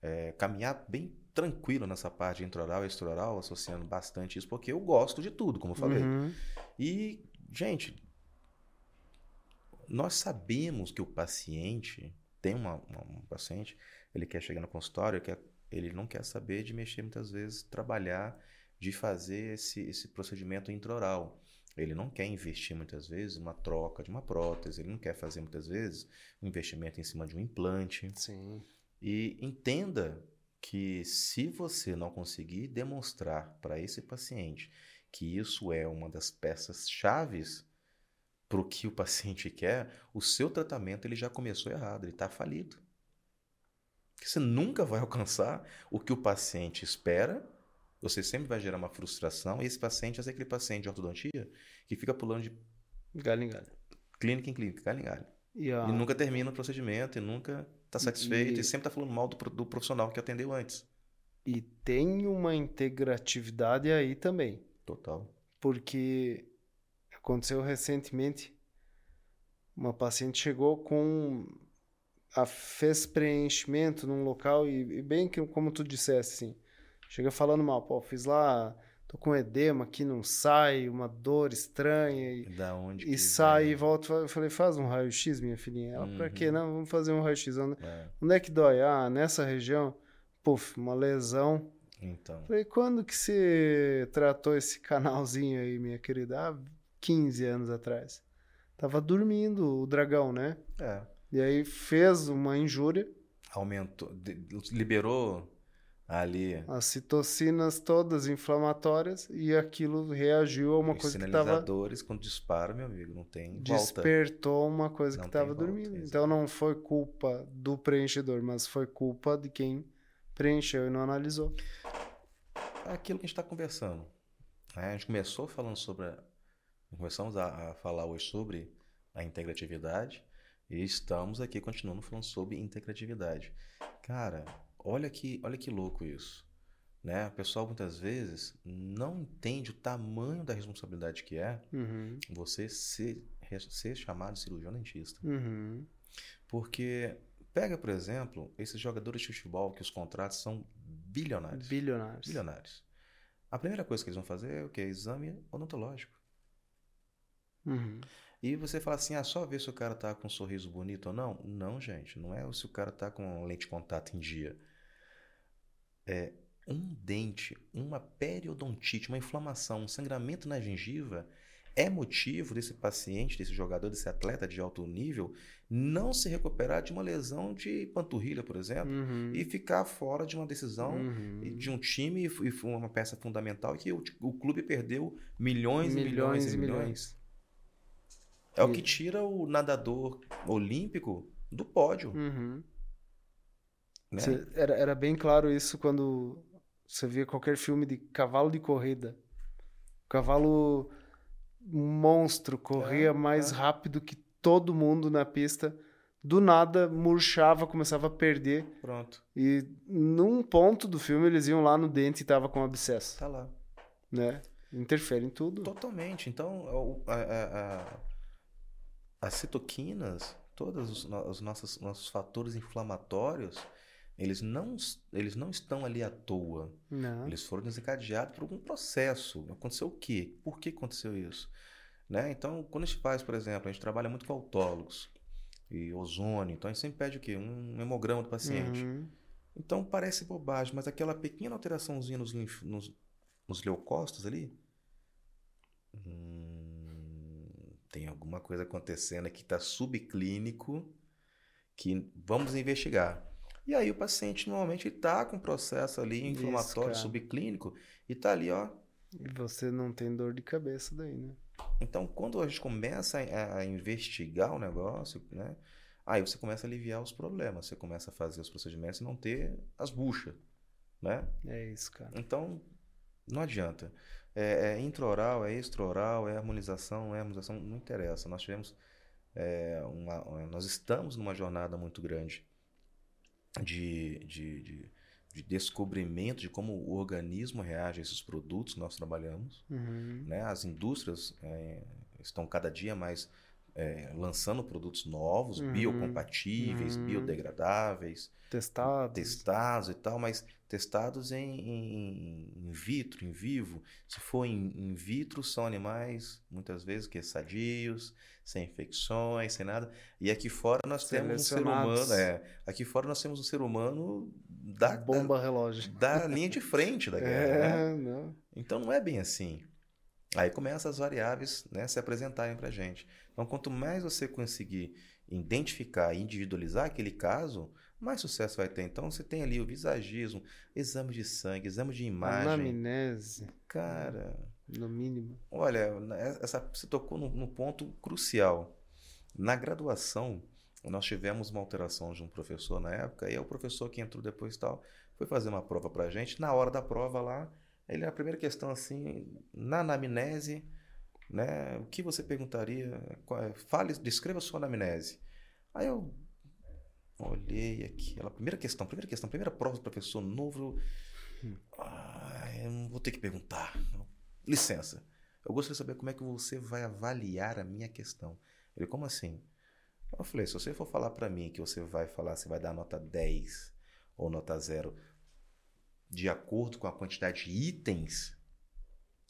é, caminhar bem tranquilo nessa parte intraoral e extraoral, associando bastante isso, porque eu gosto de tudo, como eu falei. Uhum. E, gente, nós sabemos que o paciente tem uma, uma- um paciente, ele quer chegar no consultório, quer- ele não quer saber de mexer muitas vezes, trabalhar, de fazer esse, esse procedimento intraoral. Ele não quer investir muitas vezes uma troca de uma prótese, ele não quer fazer muitas vezes um investimento em cima de um implante. Sim. E entenda que se você não conseguir demonstrar para esse paciente que isso é uma das peças chaves para o que o paciente quer, o seu tratamento ele já começou errado, ele está falido. Porque você nunca vai alcançar o que o paciente espera, você sempre vai gerar uma frustração, e esse paciente é aquele paciente de ortodontia que fica pulando de Galho em galho. clínica em clínica, galho em galho. E, a... E nunca termina o procedimento, e nunca está satisfeito, e, E- sempre está falando mal do, do profissional que atendeu antes. e tem uma integratividade aí também. Total. porque aconteceu recentemente. Uma paciente chegou com a fez preenchimento num local e, e bem que como tu disseste assim, chega falando mal, pô, fiz lá, tô com edema aqui não sai, uma dor estranha e, Da onde e sai e vem? volta, eu falei, faz um raio-x, minha filhinha. Ela, pra quê? Uhum. Não, vamos fazer um raio-x. Onde, É, onde é que dói? Ah, nessa região, puf, uma lesão. então. Falei, quando que você tratou esse canalzinho aí, minha querida? Há 15 anos atrás. Tava dormindo o dragão, né? É. E aí fez uma injúria, Aumentou. de- liberou ali as citocinas todas inflamatórias, e aquilo reagiu a uma os coisa que tava. sinalizadores quando dispara, meu amigo, não tem volta. Despertou uma coisa Não que tem tava volta, dormindo. exato. Então não foi culpa do preenchedor, mas foi culpa de quem preencheu e não analisou. Aquilo que a gente está conversando. né? A gente começou falando sobre. Começamos a, a falar hoje sobre a integratividade e estamos aqui continuando falando sobre integratividade. Cara, olha que, olha que louco isso. Né? O pessoal muitas vezes não entende o tamanho da responsabilidade que é Uhum, você ser, ser chamado de cirurgião dentista. uhum, Porque pega, por exemplo, esses jogadores de futebol que os contratos são bilionários. bilionários. Bilionários. A primeira coisa que eles vão fazer é o quê? Exame odontológico. Uhum, E você fala assim, ah, só ver se o cara tá com um sorriso bonito ou não? Não, gente, não é se o cara tá com lente de contato em dia. É um dente, uma periodontite, uma inflamação, um sangramento na gengiva é motivo desse paciente, desse jogador, desse atleta de alto nível não se recuperar de uma lesão de panturrilha, por exemplo, uhum, e ficar fora de uma decisão uhum. e de um time e e uma peça fundamental que o, o clube perdeu milhões, e milhões e milhões. É o E- que tira o nadador olímpico do pódio, Uhum. né? Era, era bem claro isso quando você via qualquer filme de cavalo de corrida. O cavalo um monstro corria É, mais é. rápido que todo mundo na pista. Do nada murchava, começava a perder. Pronto, E num ponto do filme eles iam lá no dente e tava com abscesso, tá lá. né? Interfere em tudo. Totalmente. Então, o- a- a- a- as citoquinas, todos os, os nossos, nossos fatores inflamatórios, eles não, eles não estão ali à toa. Não. Eles foram desencadeados por algum processo. Aconteceu o quê? Por que aconteceu isso? Né? Então, quando a gente faz, por exemplo, a gente trabalha muito com autólogos e ozônio, então a gente sempre pede o quê? Um hemograma do paciente. Uhum. Então parece bobagem, mas aquela pequena alteraçãozinha nos, linf- nos, nos leucócitos ali, hum, tem alguma coisa acontecendo aqui que está subclínico que vamos investigar. E aí o paciente normalmente está com processo ali Isso, inflamatório cara. subclínico e está ali, ó. E você não tem dor de cabeça daí, né? Então quando a gente começa a, a investigar o negócio, né? Aí você começa a aliviar os problemas, você começa a fazer os procedimentos e não ter as buchas, né? É isso, cara. Então, não adianta. É, é intraoral, é extraoral, é harmonização, é harmonização, não interessa. Nós tivemos, é, uma, uma- nós estamos numa jornada muito grande de, de, de, de descobrimento de como o organismo reage a esses produtos que nós trabalhamos Uhum. né? As indústrias eh, estão cada dia mais é, lançando produtos novos, Uhum. biocompatíveis, Uhum. biodegradáveis, Testados. testados e tal, mas testados em, em, in vitro, em vivo. Se for em, in vitro, são animais, muitas vezes, que sadios, sem infecções, sem nada. E aqui fora nós temos um ser humano. É, aqui fora nós temos um ser humano da, Bomba relógio. da, da linha de frente da guerra. né? É, não. Então não é bem assim. Aí começam as variáveis né, se apresentarem para gente. Então, quanto mais você conseguir identificar e individualizar aquele caso, mais sucesso vai ter. Então, você tem ali o visagismo, exame de sangue, exame de imagem. Anamnese, Cara, no mínimo. olha, essa, você tocou num, num ponto crucial. Na graduação, nós tivemos uma alteração de um professor na época, e é o professor que entrou depois e tal, foi fazer uma prova pra gente. Na hora da prova lá, ele, a primeira questão assim, na anamnese, né, o que você perguntaria? Qual é- Fale, descreva a sua anamnese. Aí eu olhei aqui, ela, primeira questão, primeira questão, primeira prova do professor novo. Ah, eu não vou ter que perguntar. Licença. Eu gostaria de saber como é que você vai avaliar a minha questão. Ele, como assim? Eu falei, se você for falar pra mim que você vai falar se vai dar nota 10 ou nota 0 de acordo com a quantidade de itens,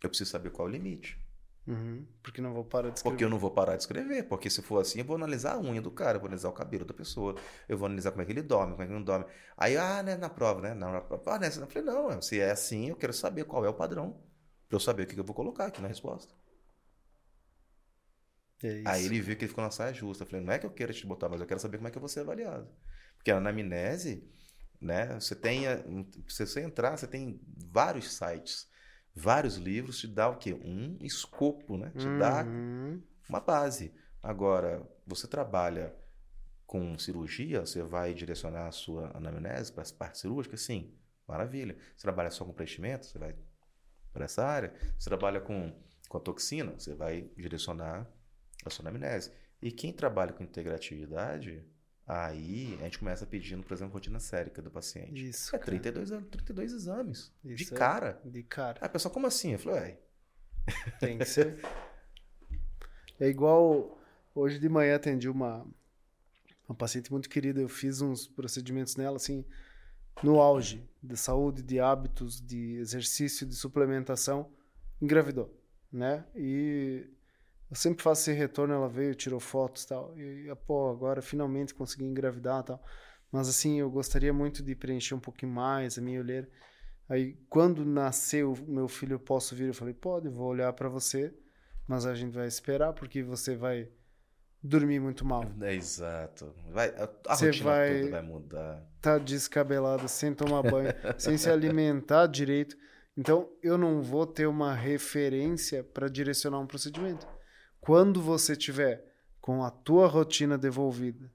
eu preciso saber qual é o limite. Uhum, Porque não vou parar de escrever. Porque eu não vou parar de escrever. Porque se for assim, eu vou analisar a unha do cara, eu vou analisar o cabelo da pessoa, eu vou analisar como é que ele dorme, como é que ele não dorme. Aí, ah, né, na prova, né? Na, na prova, ah, nessa. Eu falei, não, se é assim, eu quero saber qual é o padrão. Pra eu saber o que eu vou colocar aqui na resposta. É isso. Aí ele viu que ele ficou na saia justa. Eu falei, não é que eu queira te botar, mas eu quero saber como é que eu vou ser avaliado. Porque na anamnese, né, você tem, se você entrar, você tem vários sites, vários livros, te dá o quê? Um escopo, né? Te dá Uhum. uma base. Agora, você trabalha com cirurgia, você vai direcionar a sua anamnese para as partes cirúrgicas? Sim, maravilha. Você trabalha só com preenchimento? Você vai para essa área. Você trabalha com, com a toxina? Você vai direcionar a sua anamnese. E quem trabalha com integratividade, aí a gente começa pedindo, por exemplo, rotina sérica do paciente. Isso. É cara. 32, a- 32 exames. de Isso é- cara. De cara. Aí a pessoa, como assim? Eu falei, ué, Tem que ser. É igual. Hoje de manhã atendi uma, uma paciente muito querida. Eu fiz uns procedimentos nela, assim, no auge de saúde, de hábitos, de exercício, de suplementação. Engravidou, né? E eu sempre faço esse retorno. Ela veio, tirou fotos e tal. E, pô, agora finalmente consegui engravidar tal. Mas, assim, eu gostaria muito de preencher um pouquinho mais a minha olheira. Aí, quando nasceu o meu filho, eu posso vir? Eu falei, pode, vou olhar pra você, mas a gente vai esperar porque você vai dormir muito mal. É exato. Vai, a a Você rotina vai- toda vai mudar. Tá descabelado, sem tomar banho, sem se alimentar direito. Então, eu não vou ter uma referência para direcionar um procedimento. Quando você tiver com a tua rotina devolvida,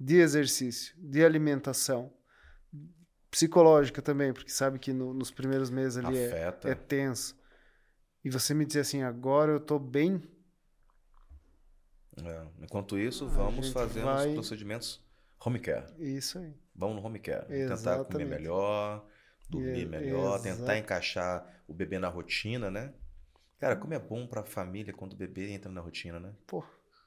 de exercício, de alimentação, psicológica também, porque sabe que no- nos primeiros meses ali é, é tenso. E você me dizer assim, agora eu tô bem, É. Enquanto isso, A vamos gente fazendo vai- os procedimentos home care. isso aí. Vamos no home care. Tentar comer Exatamente. melhor, dormir É, melhor, exa- tentar encaixar o bebê na rotina, né? Cara, como é bom pra família quando o bebê entra na rotina, né? Pô,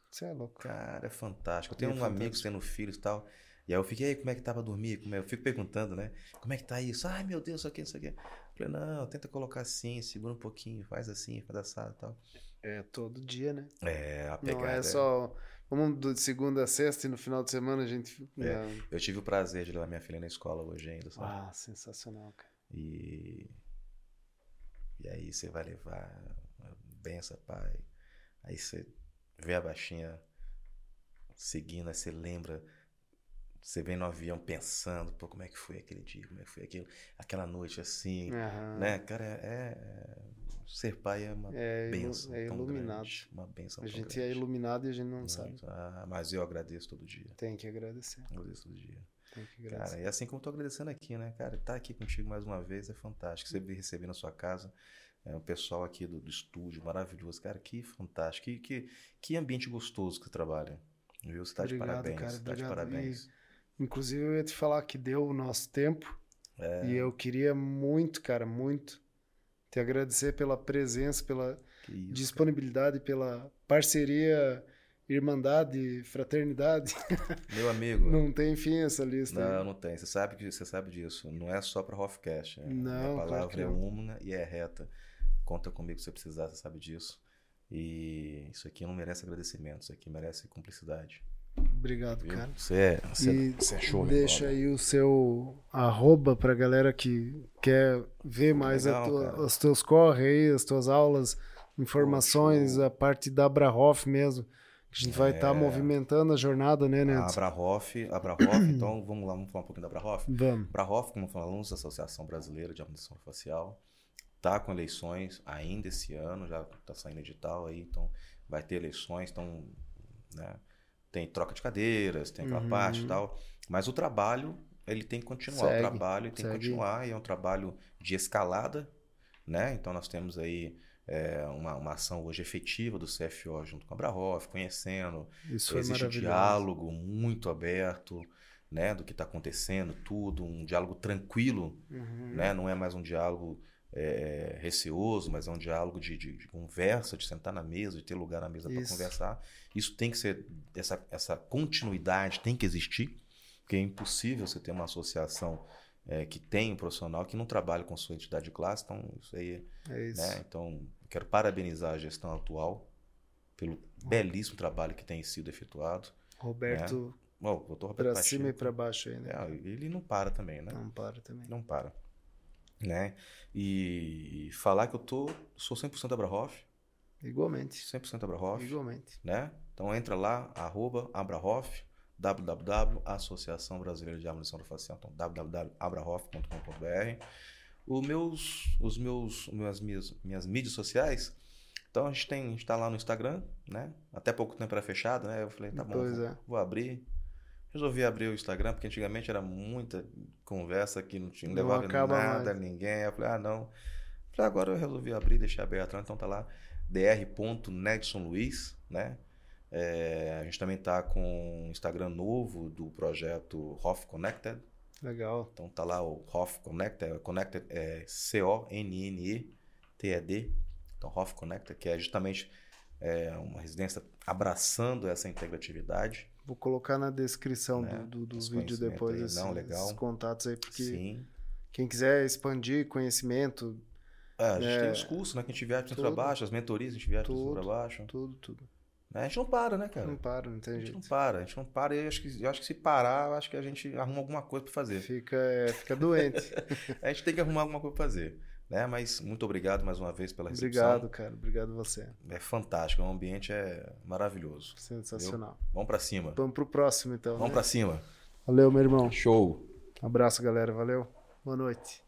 você é louco. Cara, é fantástico. Eu tenho É um amigo fantástico. tendo filhos e tal. E aí eu fiquei, aí, como é que tava dormir? Como é? Eu fico perguntando, né? Como é que tá isso? Ai, meu Deus, isso aqui, isso aqui. Eu falei, não, tenta colocar assim, segura um pouquinho, faz assim, faz assado e tal. É todo dia, né? É, a pegada. Não é é- só. Vamos de segunda a sexta e no final de semana a gente. É. Eu tive o prazer de levar minha filha na escola hoje ainda, sabe? Ah, sensacional, cara. E. E aí você vai levar. Benção, pai. Aí você vê a baixinha seguindo, aí você lembra. Você vem no avião pensando, pô, como é que foi aquele dia, como é que foi aquilo, aquela noite assim, Aham. né? Cara, é, é- Ser pai é uma É, benção é iluminado. grande. Uma benção A gente é grande. iluminado e a gente não sabe. Muito. Ah, mas eu agradeço todo dia. Tem que agradecer. Agradeço todo dia. Tem que agradecer. Cara, e assim como eu tô agradecendo aqui, né, cara? Tá aqui contigo mais uma vez é fantástico. Você me receber na sua casa, é, o pessoal aqui do, do estúdio, maravilhoso. Cara, que fantástico. Que, que, que ambiente gostoso que você trabalha. Viu? Você tá de parabéns. cara, tá de parabéns. Inclusive, eu ia te falar que deu o nosso tempo. É, E eu queria muito, cara, muito te agradecer pela presença, pela isso, disponibilidade, pela parceria irmandade, fraternidade. Meu amigo. não tem fim essa lista. Não, aí. não tem. Você sabe que você sabe disso. Não é só para Hofcast. Né? Não, a palavra claro é uma e é reta. Conta comigo se você precisar, você sabe disso. E isso aqui não merece agradecimento, isso aqui merece cumplicidade. Obrigado, Viu? cara. Você é, você, você é show. Deixa aí o seu arroba pra galera que quer ver mais Legal, tua, os teus corre aí, as tuas aulas, informações, a parte da Abrahoff mesmo. A gente vai estar tá é... tá movimentando a jornada, né, Neto? A Abrahoff, Abrahoff então vamos lá, vamos falar um pouquinho da Abrahoff? Vamos. Abrahoff, como falamos, Associação Brasileira de Harmonização Facial, tá com eleições ainda esse ano, já está saindo edital aí, então vai ter eleições, então, né, tem troca de cadeiras, tem aquela uhum. parte e tal, mas o trabalho, ele tem que continuar, segue, o trabalho tem que continuar, e é um trabalho de escalada, né, então nós temos aí é, uma, uma ação hoje efetiva do CFO junto com a Brahoff, conhecendo. Isso Existe um diálogo muito aberto né, do que está acontecendo, tudo, um diálogo tranquilo, uhum. né, não é mais um diálogo é, receoso, mas é um diálogo de, de, de, conversa, de sentar na mesa, de ter lugar na mesa para conversar. Isso tem que ser, essa, essa continuidade tem que existir, porque é impossível você ter uma associação é, que tem um profissional que não trabalha com sua entidade de classe, então isso aí. É isso. Né? Então, quero parabenizar a gestão atual pelo belíssimo trabalho que tem sido efetuado. Roberto. Né? Oh, doutor Roberto para cima e para baixo aí, né? É, ele não para também, né? Não para também. Não para. Né? E falar que eu tô, sou 100% Abrahoff. Igualmente. 100% Abrahoff. Igualmente. Né? Então entra lá, arroba Abrahoff www.associação brasileira de harmonização facial, então www.abrahoff.com.br. Os meus, os meus, minhas, minhas, minhas mídias sociais, então a gente tem, a gente tá lá no Instagram, né? Até pouco tempo era fechado, né? Eu falei, tá bom, vou, é. vou, abrir. Resolvi abrir o Instagram, porque antigamente era muita conversa que não tinha não levava nada, mais. ninguém. Eu falei, ah, não. Falei, agora eu resolvi abrir, deixar aberto. Então tá lá, dr.nedsonluiz, né? É, a gente também está com um Instagram novo do projeto Hoff Connected. Legal. Então tá lá o Hoff Connected, Connected é C-O-N-N-E-T-E-D. Então Hoff Connected, que é justamente é, uma residência abraçando essa integratividade. Vou colocar na descrição né? do, do, do vídeo depois aí, esses, não, esses contatos aí, porque Sim. quem quiser expandir conhecimento. É, a gente é, tem os cursos, né? Que a gente viaja para baixo, as mentorias a gente viaja para baixo. Tudo, tudo. Né? A gente não para, né, cara? Não para, não tem a jeito. A gente não para, a gente não para e acho que, eu acho que se parar, acho que a gente arruma alguma coisa para fazer. Fica, é, fica doente. a gente tem que arrumar alguma coisa para fazer. Né? Mas muito obrigado mais uma vez pela recepção. Obrigado, cara. Obrigado você. É fantástico, o ambiente é maravilhoso. Sensacional. Entendeu? Vamos para cima. Vamos pro próximo, então. Vamos né? para cima. Valeu, meu irmão. Show. abraço, galera. Valeu. Boa noite.